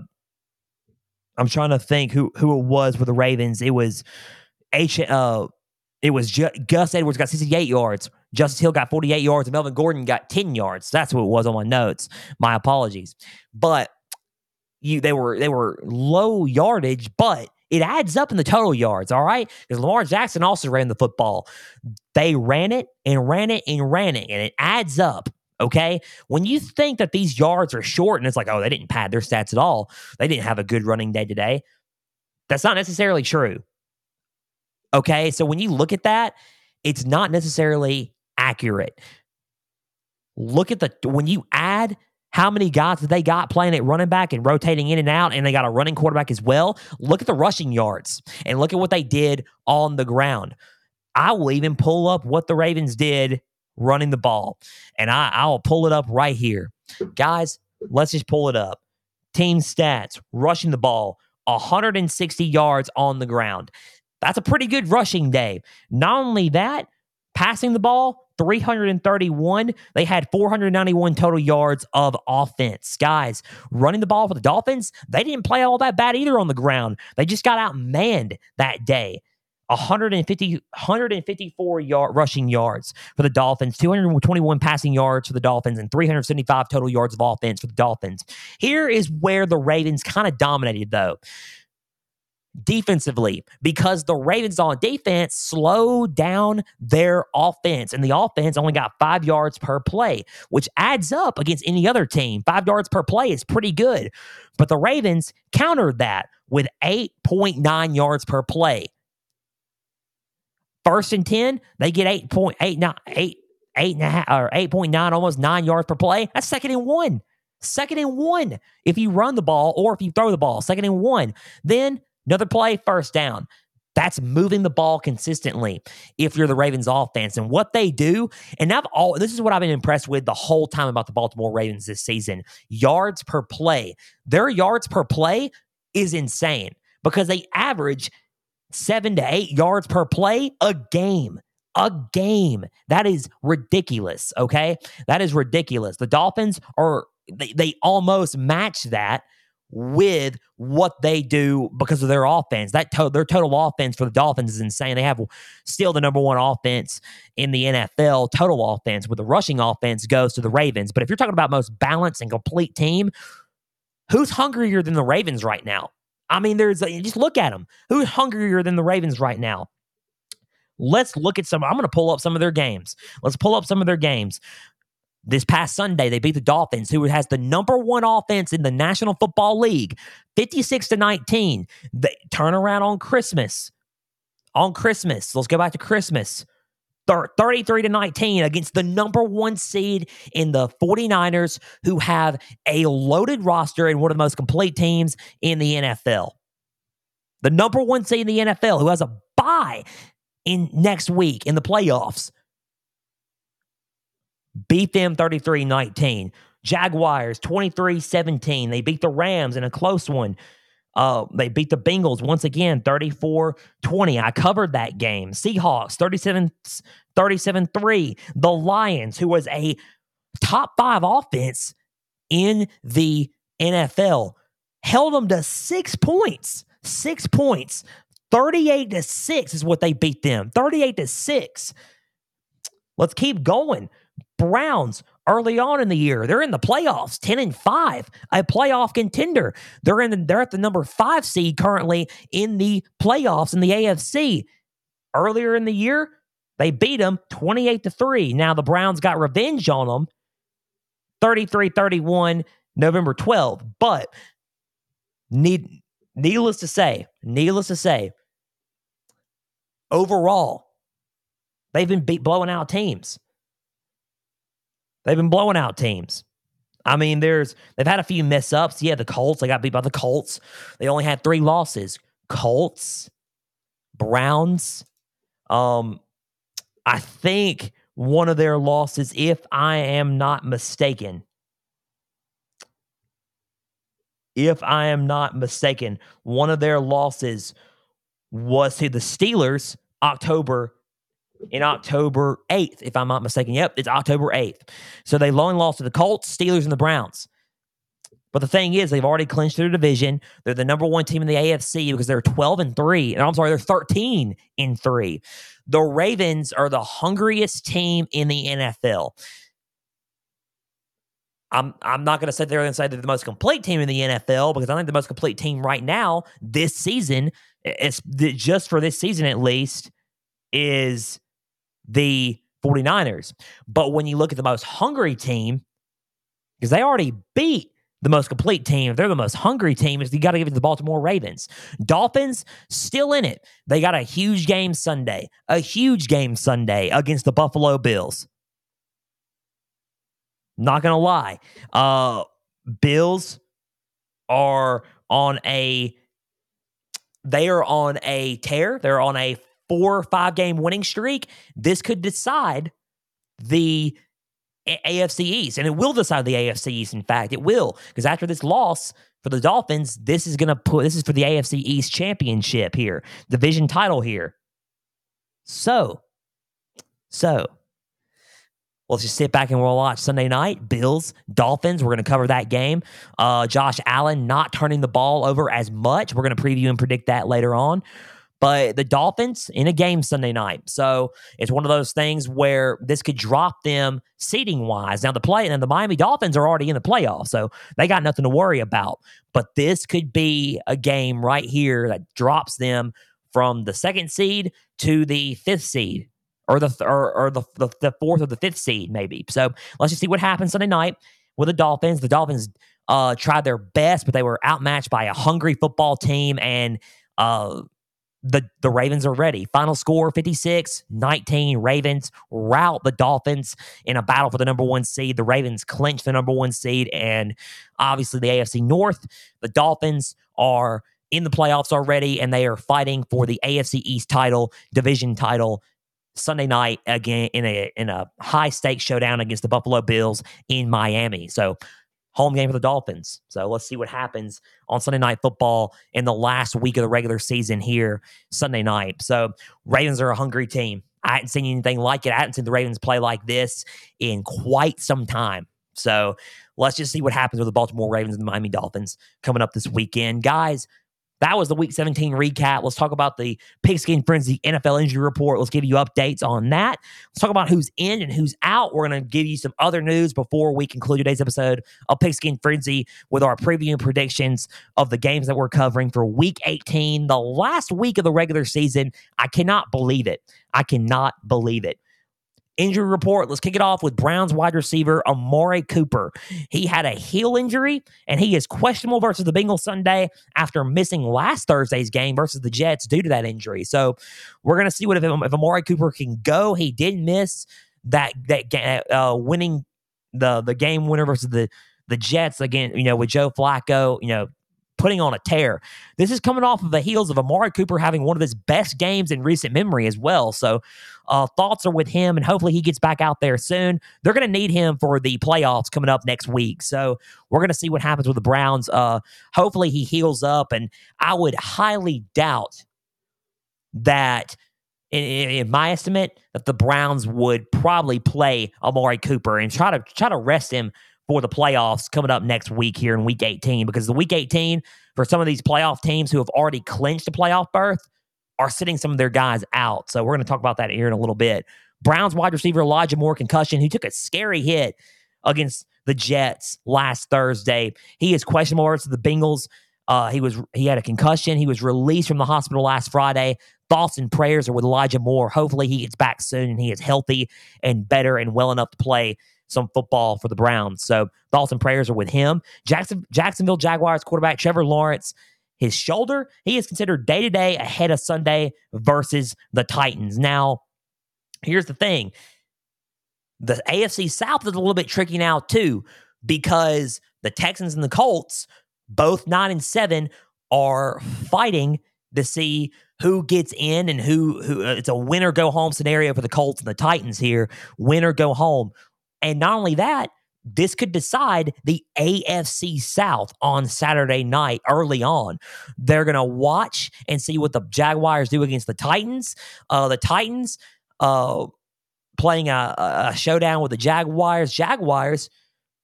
I'm trying to think who who it was with the Ravens. It was H. Uh, it was Gus Edwards got 68 yards. Justice Hill got 48 yards, and Melvin Gordon got 10 yards. That's what it was on my notes. My apologies, but you they were they were low yardage, but it adds up in the total yards, all right? Because Lamar Jackson also ran the football. They ran it and ran it and ran it, and it adds up. Okay. When you think that these yards are short and it's like, oh, they didn't pad their stats at all, they didn't have a good running day today. That's not necessarily true. Okay. So when you look at that, it's not necessarily accurate. Look at the, when you add how many guys that they got playing at running back and rotating in and out, and they got a running quarterback as well. Look at the rushing yards and look at what they did on the ground. I will even pull up what the Ravens did running the ball, and I, I'll pull it up right here. Guys, let's just pull it up. Team stats rushing the ball, 160 yards on the ground. That's a pretty good rushing day. Not only that, passing the ball, 331. They had 491 total yards of offense. Guys, running the ball for the Dolphins, they didn't play all that bad either on the ground. They just got outmanned that day. 150, 154 yard rushing yards for the Dolphins, 221 passing yards for the Dolphins, and 375 total yards of offense for the Dolphins. Here is where the Ravens kind of dominated, though defensively because the Ravens on defense slowed down their offense. And the offense only got five yards per play, which adds up against any other team. Five yards per play is pretty good. But the Ravens countered that with 8.9 yards per play. First and 10, they get 8.8, 8, 8 and a half, or 8.9, almost nine yards per play. That's second and one. Second and one if you run the ball or if you throw the ball. Second and one. Then Another play, first down. That's moving the ball consistently if you're the Ravens offense. And what they do, and I've all this is what I've been impressed with the whole time about the Baltimore Ravens this season. Yards per play. Their yards per play is insane because they average seven to eight yards per play a game. A game. That is ridiculous. Okay. That is ridiculous. The Dolphins are, they, they almost match that with what they do because of their offense. That to- their total offense for the Dolphins is insane. They have still the number one offense in the NFL total offense. With the rushing offense goes to the Ravens. But if you're talking about most balanced and complete team, who's hungrier than the Ravens right now? I mean, there's just look at them. Who's hungrier than the Ravens right now? Let's look at some. I'm going to pull up some of their games. Let's pull up some of their games. This past Sunday, they beat the Dolphins, who has the number one offense in the National Football League, 56 to 19. They turn around on Christmas. On Christmas, let's go back to Christmas. 33 to 19 against the number one seed in the 49ers, who have a loaded roster and one of the most complete teams in the NFL. the number one seed in the NFL, who has a bye in next week in the playoffs, beat them 33 19. Jaguars 23 17. They beat the Rams in a close one. Uh, they beat the Bengals once again 34 20. I covered that game. Seahawks 37 37 3. The Lions, who was a top five offense in the NFL, held them to six points. Six points. 38 to 6 is what they beat them. 38 to 6. Let's keep going. Browns early on in the year. They're in the playoffs, 10 and 5, a playoff contender. They're in the, they're at the number 5 seed currently in the playoffs in the AFC. Earlier in the year, they beat them 28 to 3. Now the Browns got revenge on them 33-31 November 12. But need needless to say, needless to say, overall, they've been beat, blowing out teams. They've been blowing out teams. I mean, there's they've had a few mess ups. Yeah, the Colts, they got beat by the Colts. They only had three losses. Colts, Browns. Um, I think one of their losses, if I am not mistaken, if I am not mistaken, one of their losses was to the Steelers October in October 8th, if I'm not mistaken. Yep, it's October 8th. So they only lost to the Colts, Steelers, and the Browns. But the thing is, they've already clinched their division. They're the number one team in the AFC because they're 12 and 3. And I'm sorry, they're 13 in 3. The Ravens are the hungriest team in the NFL. I'm I'm not going to sit there and say they're the most complete team in the NFL because I think the most complete team right now this season, eh, it's just for this season at least, is the 49ers. But when you look at the most hungry team, because they already beat the most complete team, they're the most hungry team, is you got to give it to the Baltimore Ravens. Dolphins still in it. They got a huge game Sunday, a huge game Sunday against the Buffalo Bills. Not gonna lie, uh, Bills are on a they are on a tear. They're on a four or five game winning streak, this could decide the AFC East. And it will decide the AFC East, in fact. It will. Because after this loss for the Dolphins, this is going to put, this is for the AFC East championship here, division title here. So, so let's just sit back and we'll watch Sunday night. Bills, Dolphins. We're going to cover that game. Uh, Josh Allen not turning the ball over as much. We're going to preview and predict that later on. But the Dolphins in a game Sunday night. So it's one of those things where this could drop them seating wise. Now the play and the Miami Dolphins are already in the playoffs, so they got nothing to worry about. But this could be a game right here that drops them from the second seed to the fifth seed. Or the or, or the, the the fourth or the fifth seed, maybe. So let's just see what happens Sunday night with the Dolphins. The Dolphins uh, tried their best, but they were outmatched by a hungry football team, and uh, the, the Ravens are ready. Final score 56 19. Ravens rout the Dolphins in a battle for the number one seed. The Ravens clinch the number one seed, and obviously the AFC North. The Dolphins are in the playoffs already, and they are fighting for the AFC East title, division title. Sunday night again in a in a high stakes showdown against the Buffalo Bills in Miami. So home game for the Dolphins. So let's see what happens on Sunday Night Football in the last week of the regular season here Sunday night. So Ravens are a hungry team. I hadn't seen anything like it. I hadn't seen the Ravens play like this in quite some time. So let's just see what happens with the Baltimore Ravens and the Miami Dolphins coming up this weekend. Guys, that was the week 17 recap. Let's talk about the Pigskin Frenzy NFL injury report. Let's give you updates on that. Let's talk about who's in and who's out. We're going to give you some other news before we conclude today's episode of Pigskin Frenzy with our preview and predictions of the games that we're covering for week 18, the last week of the regular season. I cannot believe it. I cannot believe it. Injury report. Let's kick it off with Browns wide receiver Amari Cooper. He had a heel injury and he is questionable versus the Bengals Sunday after missing last Thursday's game versus the Jets due to that injury. So we're going to see what if, if Amari Cooper can go. He did miss that that uh, winning the the game winner versus the the Jets again. You know with Joe Flacco. You know putting on a tear. This is coming off of the heels of Amari Cooper having one of his best games in recent memory as well. So, uh, thoughts are with him, and hopefully he gets back out there soon. They're going to need him for the playoffs coming up next week. So, we're going to see what happens with the Browns. Uh, hopefully he heals up, and I would highly doubt that in, in, my estimate, that the Browns would probably play Amari Cooper and try to try to rest him for the playoffs coming up next week here in Week 18. Because the Week 18 for some of these playoff teams who have already clinched a playoff berth are sitting some of their guys out. So we're going to talk about that here in a little bit. Browns wide receiver Elijah Moore concussion, who took a scary hit against the Jets last Thursday. He is questionable versus the Bengals. Uh, he was he had a concussion. He was released from the hospital last Friday. Thoughts and prayers are with Elijah Moore. Hopefully, he gets back soon and he is healthy and better and well enough to play some football for the Browns. So thoughts and prayers are with him. Jackson, Jacksonville Jaguars quarterback Trevor Lawrence, his shoulder, he is considered day to day ahead of Sunday versus the Titans. Now, here's the thing the AFC South is a little bit tricky now, too, because the Texans and the Colts, both nine and seven, are fighting to see who gets in and who who uh, it's a winner go home scenario for the Colts and the Titans here, winner go home. And not only that, this could decide the AFC South on Saturday night early on. They're going to watch and see what the Jaguars do against the Titans. Uh, the Titans uh, playing a, a showdown with the Jaguars. Jaguars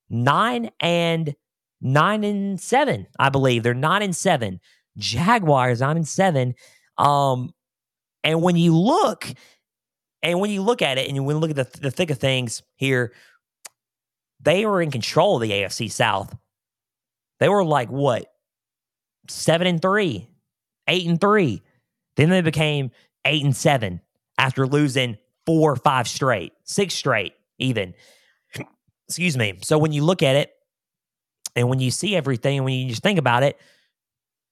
nine and nine and seven, I believe. They're nine and seven. Jaguars nine and seven. Um, and when you look and when you look at it and you look at the, the thick of things here, they were in control of the AFC South. They were like what? Seven and three, eight and three. Then they became eight and seven after losing four or five straight, six straight, even. Excuse me. So when you look at it and when you see everything, and when you just think about it,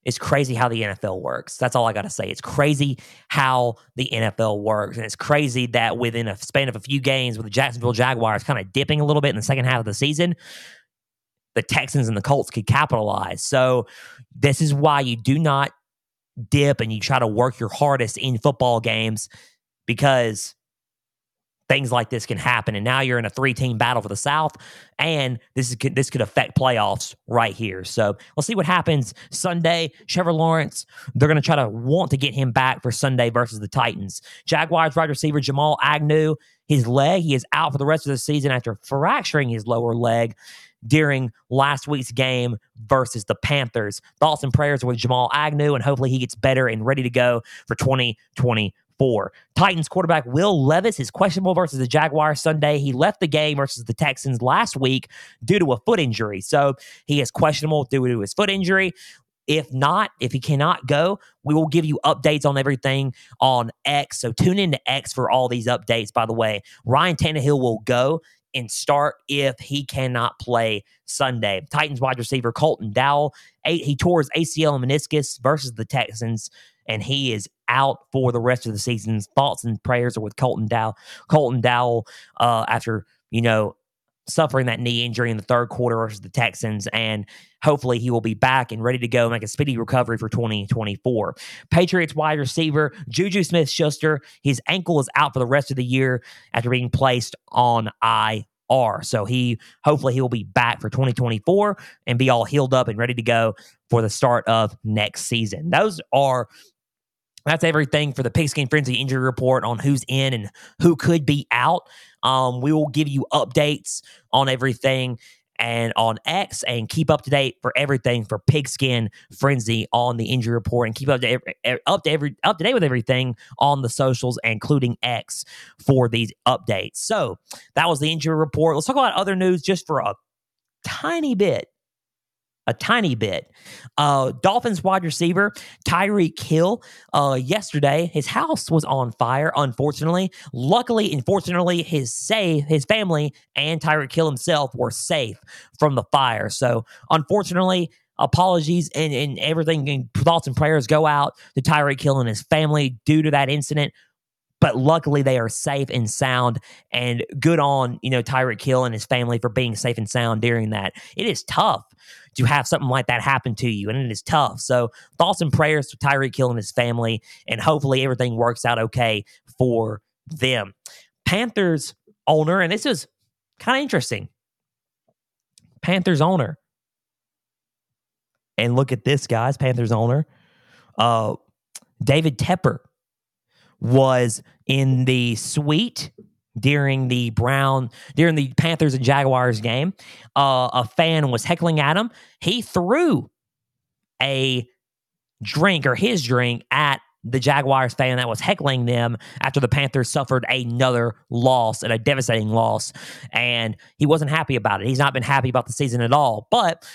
it's crazy how the NFL works. That's all I got to say. It's crazy how the NFL works. And it's crazy that within a span of a few games with the Jacksonville Jaguars kind of dipping a little bit in the second half of the season, the Texans and the Colts could capitalize. So this is why you do not dip and you try to work your hardest in football games because things like this can happen. And now you're in a three team battle for the South, and this is this could affect playoffs right here. So we'll see what happens Sunday. Trevor Lawrence, they're going to try to want to get him back for Sunday versus the Titans. Jaguars wide receiver Jamal Agnew, his leg, he is out for the rest of the season after fracturing his lower leg during last week's game versus the Panthers. Thoughts and prayers with Jamal Agnew, and hopefully he gets better and ready to go for 2020 four. Titans quarterback Will Levis is questionable versus the Jaguars Sunday. He left the game versus the Texans last week due to a foot injury. So he is questionable due to his foot injury. If not, if he cannot go, we will give you updates on everything on X. So tune in to X for all these updates, by the way. Ryan Tannehill will go and start if he cannot play Sunday. Titans wide receiver Colton Dowell, he tore his ACL and meniscus versus the Texans and he is out for the rest of the season. Thoughts and prayers are with Colton Dowell. Colton Dowell, uh, after you know suffering that knee injury in the third quarter versus the Texans, and hopefully he will be back and ready to go, make a speedy recovery for 2024. Patriots wide receiver Juju Smith Schuster, his ankle is out for the rest of the year after being placed on IR. So he hopefully he will be back for 2024 and be all healed up and ready to go for the start of next season. Those are that's everything for the Pigskin Frenzy injury report on who's in and who could be out. Um, we will give you updates on everything and on X and keep up to date for everything for Pigskin Frenzy on the injury report and keep up to every, up to every up to date with everything on the socials, including X for these updates. So that was the injury report. Let's talk about other news just for a tiny bit a tiny bit. Uh, Dolphins wide receiver Tyreek Hill. Uh, yesterday, his house was on fire. Unfortunately, luckily, unfortunately, his safe, his family, and Tyreek Hill himself were safe from the fire. So, unfortunately. Apologies and, and everything and thoughts and prayers go out to Tyreek Hill and his family due to that incident but luckily they are safe and sound. And good on you know Tyreek Hill and his family for being safe and sound during that. It is tough to have something like that happen to you, and it is tough. So thoughts and prayers to Tyreek Hill and his family, and hopefully everything works out okay for them. Panthers owner, and this is kind of interesting. Panthers owner. And look at this, guys. Panthers owner. Uh, David Tepper was in the suite during the Brown during the Panthers and Jaguars game. Uh, a fan was heckling at him. He threw a drink or his drink at the Jaguars fan that was heckling them after the Panthers suffered another loss and a devastating loss. And he wasn't happy about it. He's not been happy about the season at all. But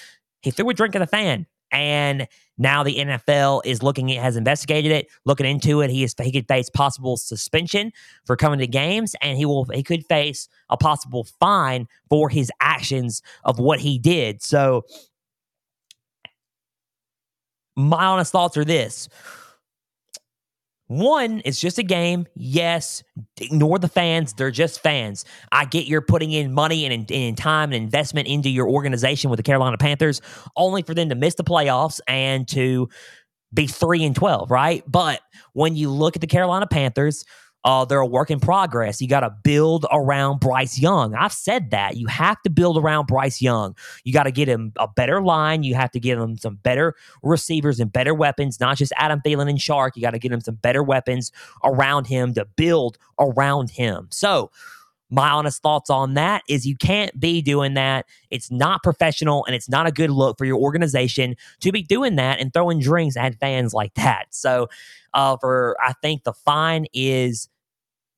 he threw a drink at a fan. And now the NFL is looking it has investigated it, looking into it. He is he could face possible suspension for coming to games, and he will he could face a possible fine for his actions of what he did. So my honest thoughts are this one, it's just a game. Yes, ignore the fans. They're just fans. I get you're putting in money and, and time and investment into your organization with the Carolina Panthers, only for them to miss the playoffs and to be 3 and 12, right? But when you look at the Carolina Panthers, uh, they're a work in progress. You got to build around Bryce Young. I've said that. You have to build around Bryce Young. You got to get him a better line. You have to give him some better receivers and better weapons, not just Adam Thielen and Chark. You got to get him some better weapons around him to build around him. So, my honest thoughts on that is you can't be doing that. It's not professional and it's not a good look for your organization to be doing that and throwing drinks at fans like that. So, uh, for I think the fine is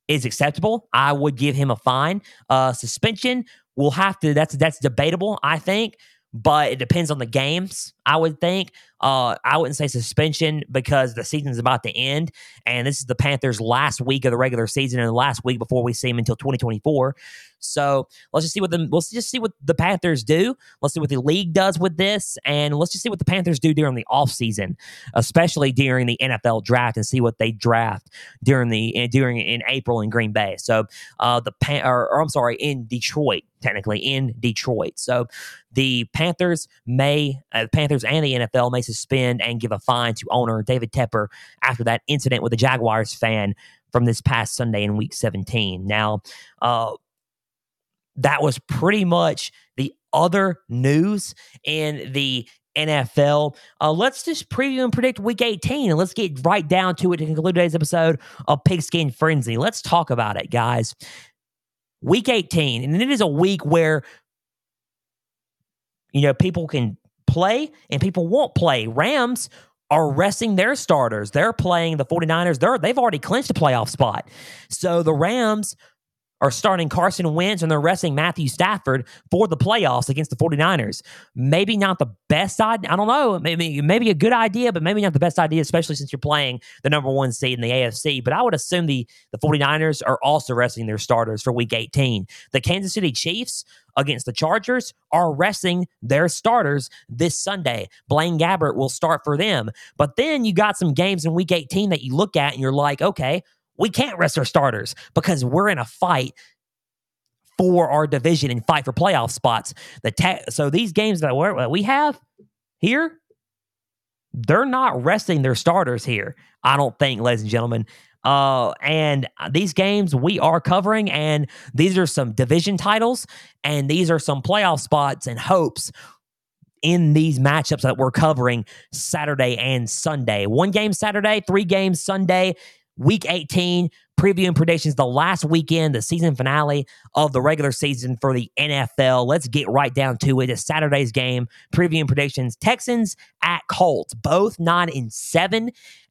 is acceptable. I would give him a fine. Uh, suspension will have to. That's that's debatable. I think, but it depends on the games. I would think. Uh, I wouldn't say suspension because the season's about to end, and this is the Panthers' last week of the regular season and the last week before we see them until 2024. So let's just see what the let's just see what the Panthers do. Let's see what the league does with this, and let's just see what the Panthers do during the offseason, especially during the NFL draft, and see what they draft during the eh, during in April in Green Bay. So uh, the Pan or, or I'm sorry, in Detroit, technically in Detroit. So the Panthers may uh, Panthers and the NFL may suspend and give a fine to owner David Tepper after that incident with the Jaguars fan from this past Sunday in Week 17. Now, uh, that was pretty much the other news in the NFL. Uh, let's just preview and predict week 18 and let's get right down to it to conclude today's episode of Pigskin Frenzy. Let's talk about it, guys. Week 18, and it is a week where you know people can play and people won't play. Rams are resting their starters. They're playing the 49ers. They're they've already clinched a playoff spot. So the Rams are starting Carson Wentz and they're resting Matthew Stafford for the playoffs against the 49ers. Maybe not the best idea. I don't know. Maybe maybe a good idea, but maybe not the best idea, especially since you're playing the number one seed in the AFC. But I would assume the, the 49ers are also resting their starters for week 18. The Kansas City Chiefs against the Chargers are resting their starters this Sunday. Blaine Gabbert will start for them. But then you got some games in week 18 that you look at and you're like, okay, we can't rest our starters because we're in a fight for our division and fight for playoff spots. The so these games that, that we have here, they're not resting their starters here. I don't think, ladies and gentlemen. Uh, and these games we are covering, and these are some division titles, and these are some playoff spots and hopes in these matchups that we're covering Saturday and Sunday. One game Saturday, three games Sunday, week 18, previewing predictions, the last weekend, the season finale of the regular season for the NFL. Let's get right down to it. It's Saturday's game, previewing predictions. Texans at Colts, both nine and seven.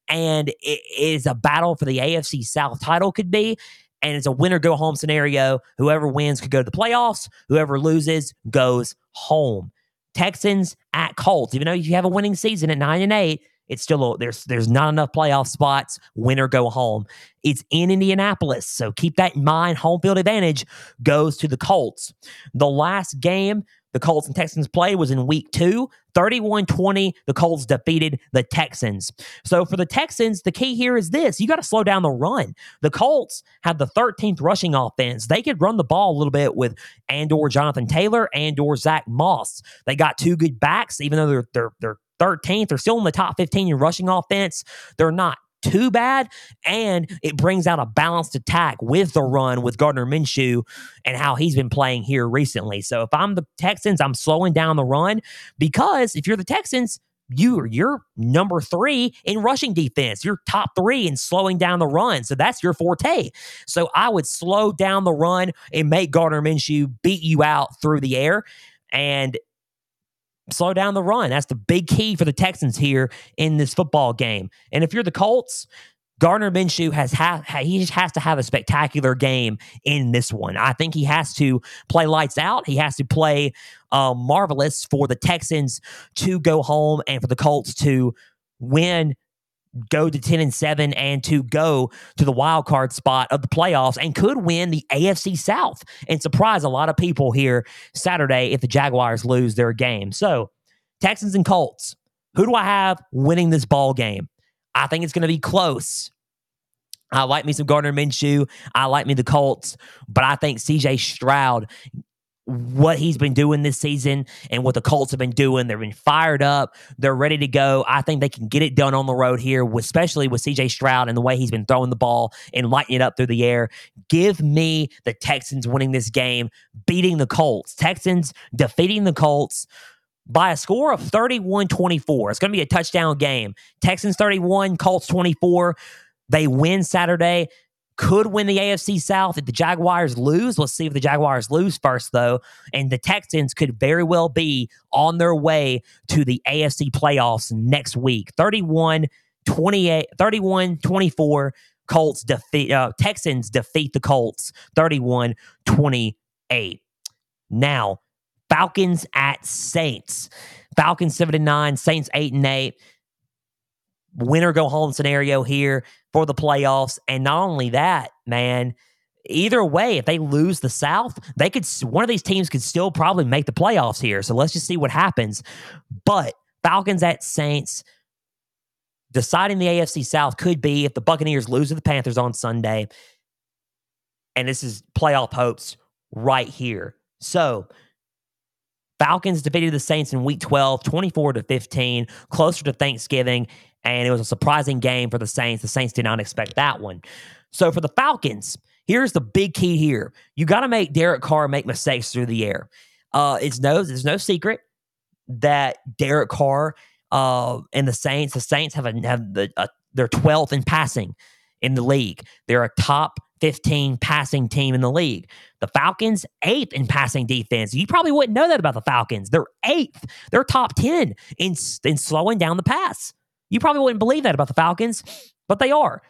And it is a battle for the AFC South title, could be. And it's a winner go home scenario. Whoever wins could go to the playoffs. Whoever loses goes home. Texans at Colts. Even though you have a winning season at nine and eight, it's still a, there's there's not enough playoff spots. Win or go home. It's in Indianapolis, so keep that in mind. Home field advantage goes to the Colts. The last game the Colts and Texans play was in week two. 31 20, the Colts defeated the Texans. So for the Texans, the key here is this you got to slow down the run. The Colts have the 13th rushing offense. They could run the ball a little bit with and or Jonathan Taylor and or Zack Moss. They got two good backs, even though they're they're they're 13th. They're still in the top 15 in rushing offense. They're not too bad. And it brings out a balanced attack with the run with Gardner Minshew and how he's been playing here recently. So if I'm the Texans, I'm slowing down the run because if you're the Texans, you you're number three in rushing defense. You're top three in slowing down the run. So that's your forte. So I would slow down the run and make Gardner Minshew beat you out through the air. And slow down the run. That's the big key for the Texans here in this football game. And if you're the Colts, Gardner Minshew has ha- he has to have a spectacular game in this one. I think he has to play lights out. He has to play uh, marvelous for the Texans to go home and for the Colts to win go to 10 and 7 and to go to the wild card spot of the playoffs and could win the AFC South and surprise a lot of people here Saturday if the Jaguars lose their game. So, Texans and Colts, who do I have winning this ball game? I think it's going to be close. I like me some Gardner Minshew. I like me the Colts, but I think CJ Stroud what he's been doing this season and what the Colts have been doing. They've been fired up. They're ready to go. I think they can get it done on the road here, especially with CJ Stroud and the way he's been throwing the ball and lighting it up through the air. Give me the Texans winning this game, beating the Colts. Texans defeating the Colts by a score of 31 24. It's going to be a touchdown game. Texans 31, Colts 24. They win Saturday could win the AFC South if the Jaguars lose. Let's see if the Jaguars lose first, though. And the Texans could very well be on their way to the AFC playoffs next week. 31 28, 31 24. Colts defeat, uh, Texans defeat the Colts 31 28. Now, Falcons at Saints. Falcons 7 and 9, Saints 8 and 8 winner go home scenario here for the playoffs. And not only that, man, either way, if they lose the South, they could one of these teams could still probably make the playoffs here. So let's just see what happens. But Falcons at Saints deciding the AFC South could be if the Buccaneers lose to the Panthers on Sunday. And this is playoff hopes right here. So Falcons defeated the Saints in week 12, 24 to 15, closer to Thanksgiving and it was a surprising game for the Saints. The Saints did not expect that one. So for the Falcons, here's the big key here. You got to make Derek Carr make mistakes through the air. Uh, it's no, there's no secret that Derek Carr uh, and the Saints, the Saints have a, have the uh, they're 12th in passing in the league. They're a top 15 passing team in the league. The Falcons, eighth in passing defense. You probably wouldn't know that about the Falcons. They're eighth. They're top 10 in, in slowing down the pass. You probably wouldn't believe that about the Falcons, but they are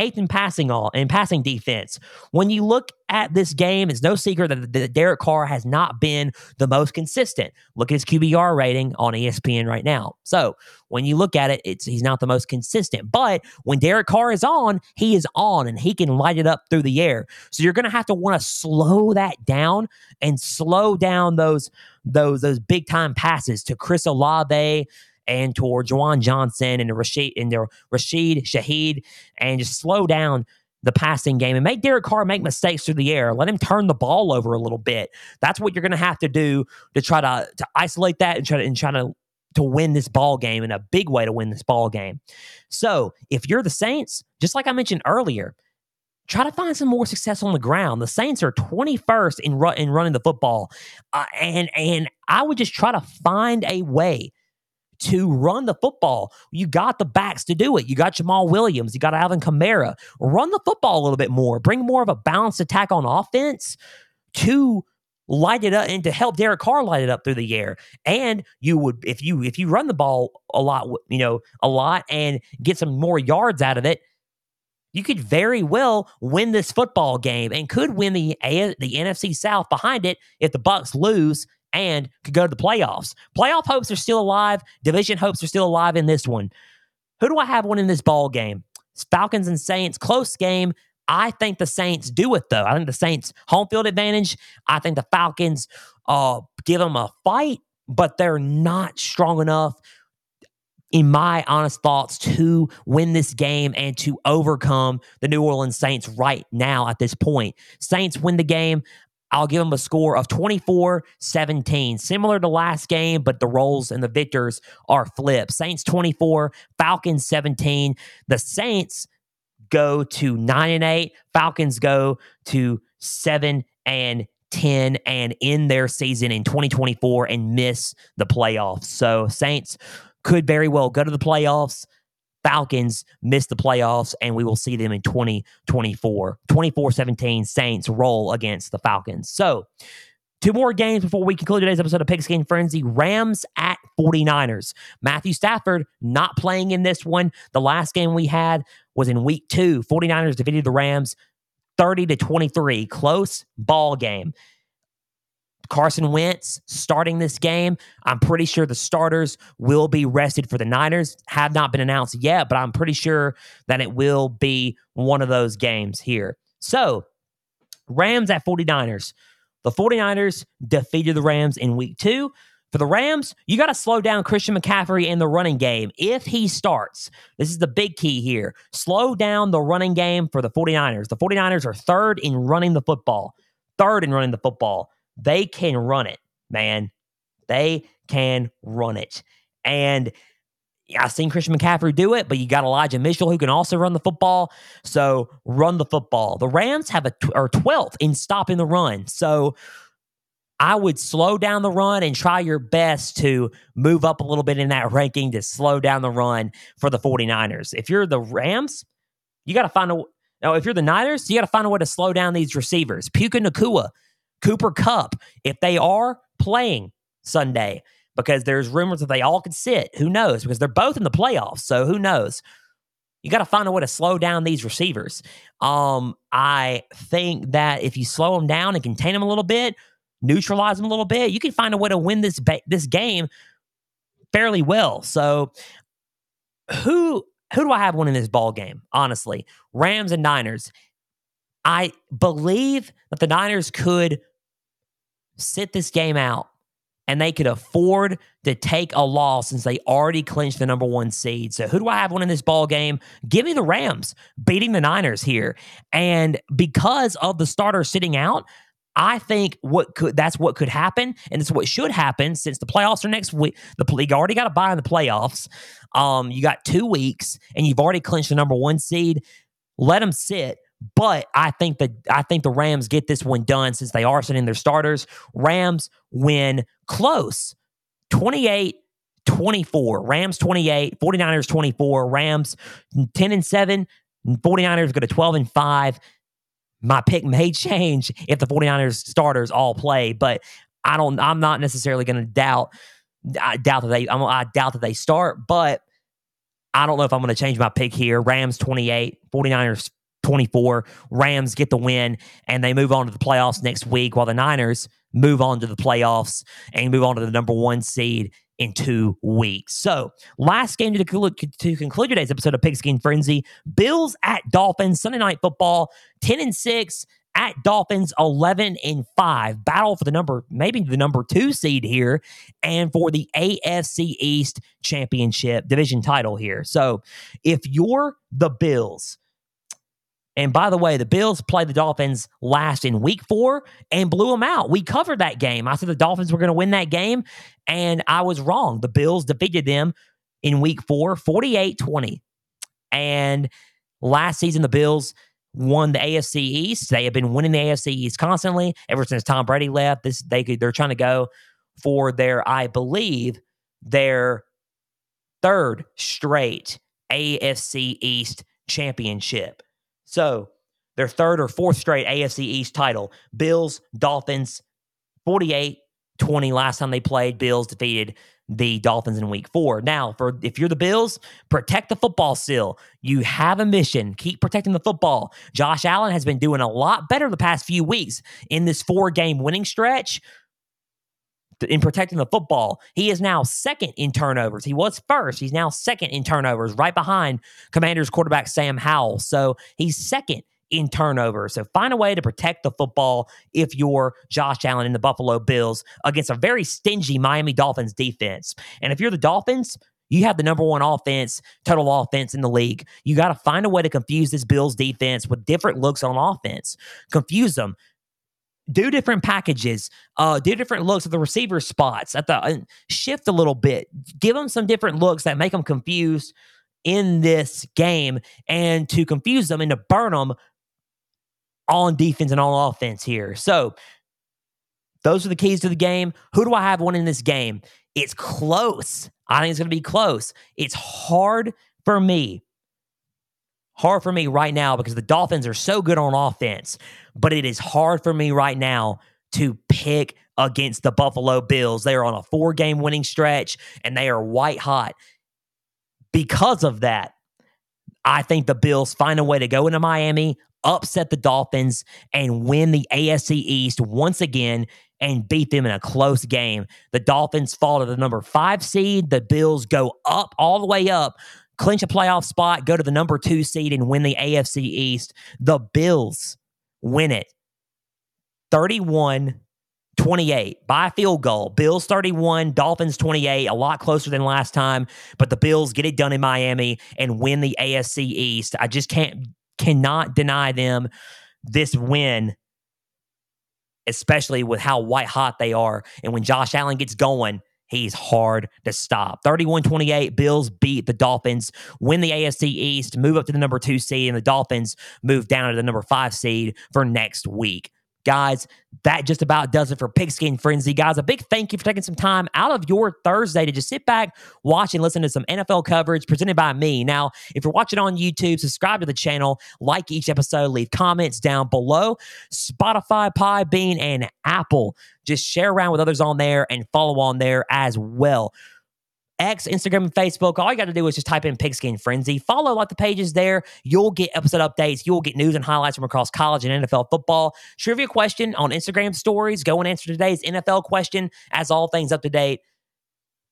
eighth in passing all and passing defense. When you look at this game, it's no secret that, that Derek Carr has not been the most consistent. Look at his QBR rating on ESPN right now. So when you look at it, it's he's not the most consistent. But when Derek Carr is on, he is on and he can light it up through the air. So you're gonna have to want to slow that down and slow down those those those big time passes to Chris Olave and toward Juwan Johnson and Rashid and their Rashid Shaheed and just slow down the passing game and make Derek Carr make mistakes through the air. Let him turn the ball over a little bit. That's what you're going to have to do to try to to isolate that and try to and try to to win this ball game in a big way to win this ball game. So if you're the Saints, just like I mentioned earlier, try to find some more success on the ground. The Saints are 21st in run, in running the football, uh, and and I would just try to find a way to run the football. You got the backs to do it. You got Jamaal Williams. You got Alvin Kamara. Run the football a little bit more. Bring more of a balanced attack on offense to light it up and to help Derek Carr light it up through the air. And you would if you if you run the ball a lot, you know, a lot and get some more yards out of it, you could very well win this football game and could win the the NFC South behind it if the Bucks lose and could go to the playoffs. Playoff hopes are still alive. Division hopes are still alive in this one. Who do I have winning this ball game? It's Falcons and Saints, close game. I think the Saints do it though. I think the Saints home field advantage. I think the Falcons uh, give them a fight, but they're not strong enough in my honest thoughts, to win this game and to overcome the New Orleans Saints right now at this point. Saints win the game. I'll give them a score of 24 17, similar to last game, but the roles and the victors are flipped. Saints 24, Falcons 17. The Saints go to 9 and 8, Falcons go to 7 and 10 and end their season in 2024 and miss the playoffs. So, Saints could very well go to the playoffs. Falcons miss the playoffs, and we will see them in 2024. 24 17 Saints roll against the Falcons. So, two more games before we conclude today's episode of Pigskin Frenzy Rams at 49ers. Matthew Stafford not playing in this one. The last game we had was in week two. 49ers defeated the Rams 30 to 23. Close ball game. Carson Wentz starting this game. I'm pretty sure the starters will be rested for the Niners. Have not been announced yet, but I'm pretty sure that it will be one of those games here. So, Rams at 49ers. The 49ers defeated the Rams in week two. For the Rams, you got to slow down Christian McCaffrey in the running game if he starts. This is the big key here. Slow down the running game for the 49ers. The 49ers are third in running the football, third in running the football. They can run it, man. They can run it. And I've seen Christian McCaffrey do it, but you got Elijah Mitchell who can also run the football. So run the football. The Rams have a are 12th in stopping the run. So I would slow down the run and try your best to move up a little bit in that ranking to slow down the run for the 49ers. If you're the Rams, you got to find a now if you're the Niners, you got to find a way to slow down these receivers. Puka Nacua Cooper Kupp if they are playing Sunday, because there's rumors that they all could sit. Who knows? Because they're both in the playoffs. So who knows? You got to find a way to slow down these receivers. Um, I think that if you slow them down and contain them a little bit, neutralize them a little bit, you can find a way to win this ba- this game fairly well. So who who do I have winning this ball game? Honestly, Rams and Niners. I believe that the Niners could sit this game out and they could afford to take a loss since they already clinched the number one seed. So who do I have winning this ball game? Give me the Rams beating the Niners here. And because of the starter sitting out, I think what could that's what could happen, and it's what should happen since the playoffs are next week. The league already got a bye in the playoffs. Um, you got two weeks, and you've already clinched the number one seed. Let them sit. But I think that I think the Rams get this one done since they are sending their starters. Rams win close 28 24. Rams 28, 49ers 24. Rams 10 and 7. 49ers go to 12 and 5. My pick may change if the 49ers starters all play, but I don't I'm not necessarily going to doubt I doubt that they I'm, I doubt that they start, but I don't know if I'm going to change my pick here. Rams 28, 49ers 24. Rams get the win and they move on to the playoffs next week while the Niners move on to the playoffs and move on to the number one seed in two weeks. So, last game to, to conclude today's episode of Pigskin Frenzy Bills at Dolphins, Sunday night football, 10 and 6 at Dolphins 11 and 5. Battle for the number, maybe the number two seed here, and for the AFC East championship division title here. So, if you're the Bills, and by the way, the Bills played the Dolphins last in week four and blew them out. We covered that game. I said the Dolphins were going to win that game, and I was wrong. The Bills defeated them in week four, 48 20. And last season, the Bills won the AFC East. They have been winning the AFC East constantly ever since Tom Brady left. This they could, they're trying to go for their, I believe, their third straight AFC East championship. So their third or fourth straight AFC East title. Bills, Dolphins, 48 20 last time they played. Bills defeated the Dolphins in week four. Now, for if you're the Bills, protect the football still. You have a mission. Keep protecting the football. Josh Allen has been doing a lot better the past few weeks in this four game winning stretch in protecting the football. He is now second in turnovers. He was first. He's now second in turnovers, right behind Commanders quarterback Sam Howell. So he's second in turnovers. So find a way to protect the football if you're Josh Allen and the Buffalo Bills against a very stingy Miami Dolphins defense. And if you're the Dolphins, you have the number one offense, total offense in the league. You got to find a way to confuse this Bills defense with different looks on offense. Confuse them. Do different packages. Uh, do different looks at the receiver spots. At the uh, shift a little bit. Give them some different looks that make them confused in this game, and to confuse them and to burn them on defense and on offense here. So those are the keys to the game. Who do I have winning this game? It's close. I think it's going to be close. It's hard for me. Hard for me right now because the Dolphins are so good on offense, but it is hard for me right now to pick against the Buffalo Bills. They are on a four game winning stretch and they are white hot. Because of that, I think the Bills find a way to go into Miami, upset the Dolphins, and win the AFC East once again and beat them in a close game. The Dolphins fall to the number five seed. The Bills go up all the way up, clinch a playoff spot, go to the number two seed, and win the AFC East. The Bills win it 31 28 by field goal. Bills 31, Dolphins 28, a lot closer than last time, but the Bills get it done in Miami and win the AFC East. I just can't cannot deny them this win especially with how white hot they are. And when Josh Allen gets going, he's hard to stop. 31 28, Bills beat the Dolphins, win the AFC East, move up to the number two seed, and the Dolphins move down to the number five seed for next week. Guys, that just about does it for Pigskin Frenzy. Guys, a big thank you for taking some time out of your Thursday to just sit back, watch, and listen to some NFL coverage presented by me. Now, if you're watching on YouTube, subscribe to the channel, like each episode, leave comments down below. Spotify, Podbean, and Apple. Just share around with others on there and follow on there as well. X, Instagram, and Facebook. All you got to do is just type in Pigskin Frenzy. Follow like the pages there. You'll get episode updates. You'll get news and highlights from across college and NFL football. Trivia question on Instagram stories. Go and answer today's NFL question as all things up to date.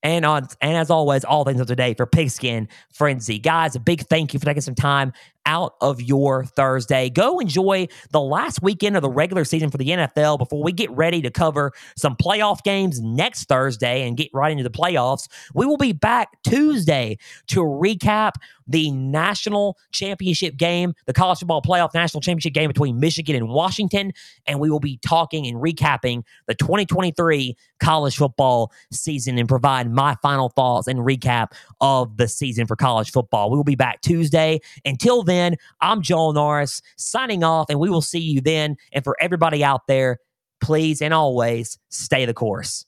And on and as always, all things up to date for Pigskin Frenzy. Guys, a big thank you for taking some time out of your Thursday. Go enjoy the last weekend of the regular season for the NFL before we get ready to cover some playoff games next Thursday and get right into the playoffs. We will be back Tuesday to recap the national championship game, the college football playoff national championship game between Michigan and Washington. And we will be talking and recapping the 2023 college football season and provide my final thoughts and recap of the season for college football. We will be back Tuesday. Until then, I'm Joel Norris signing off, and we will see you then. And for everybody out there, please and always stay the course.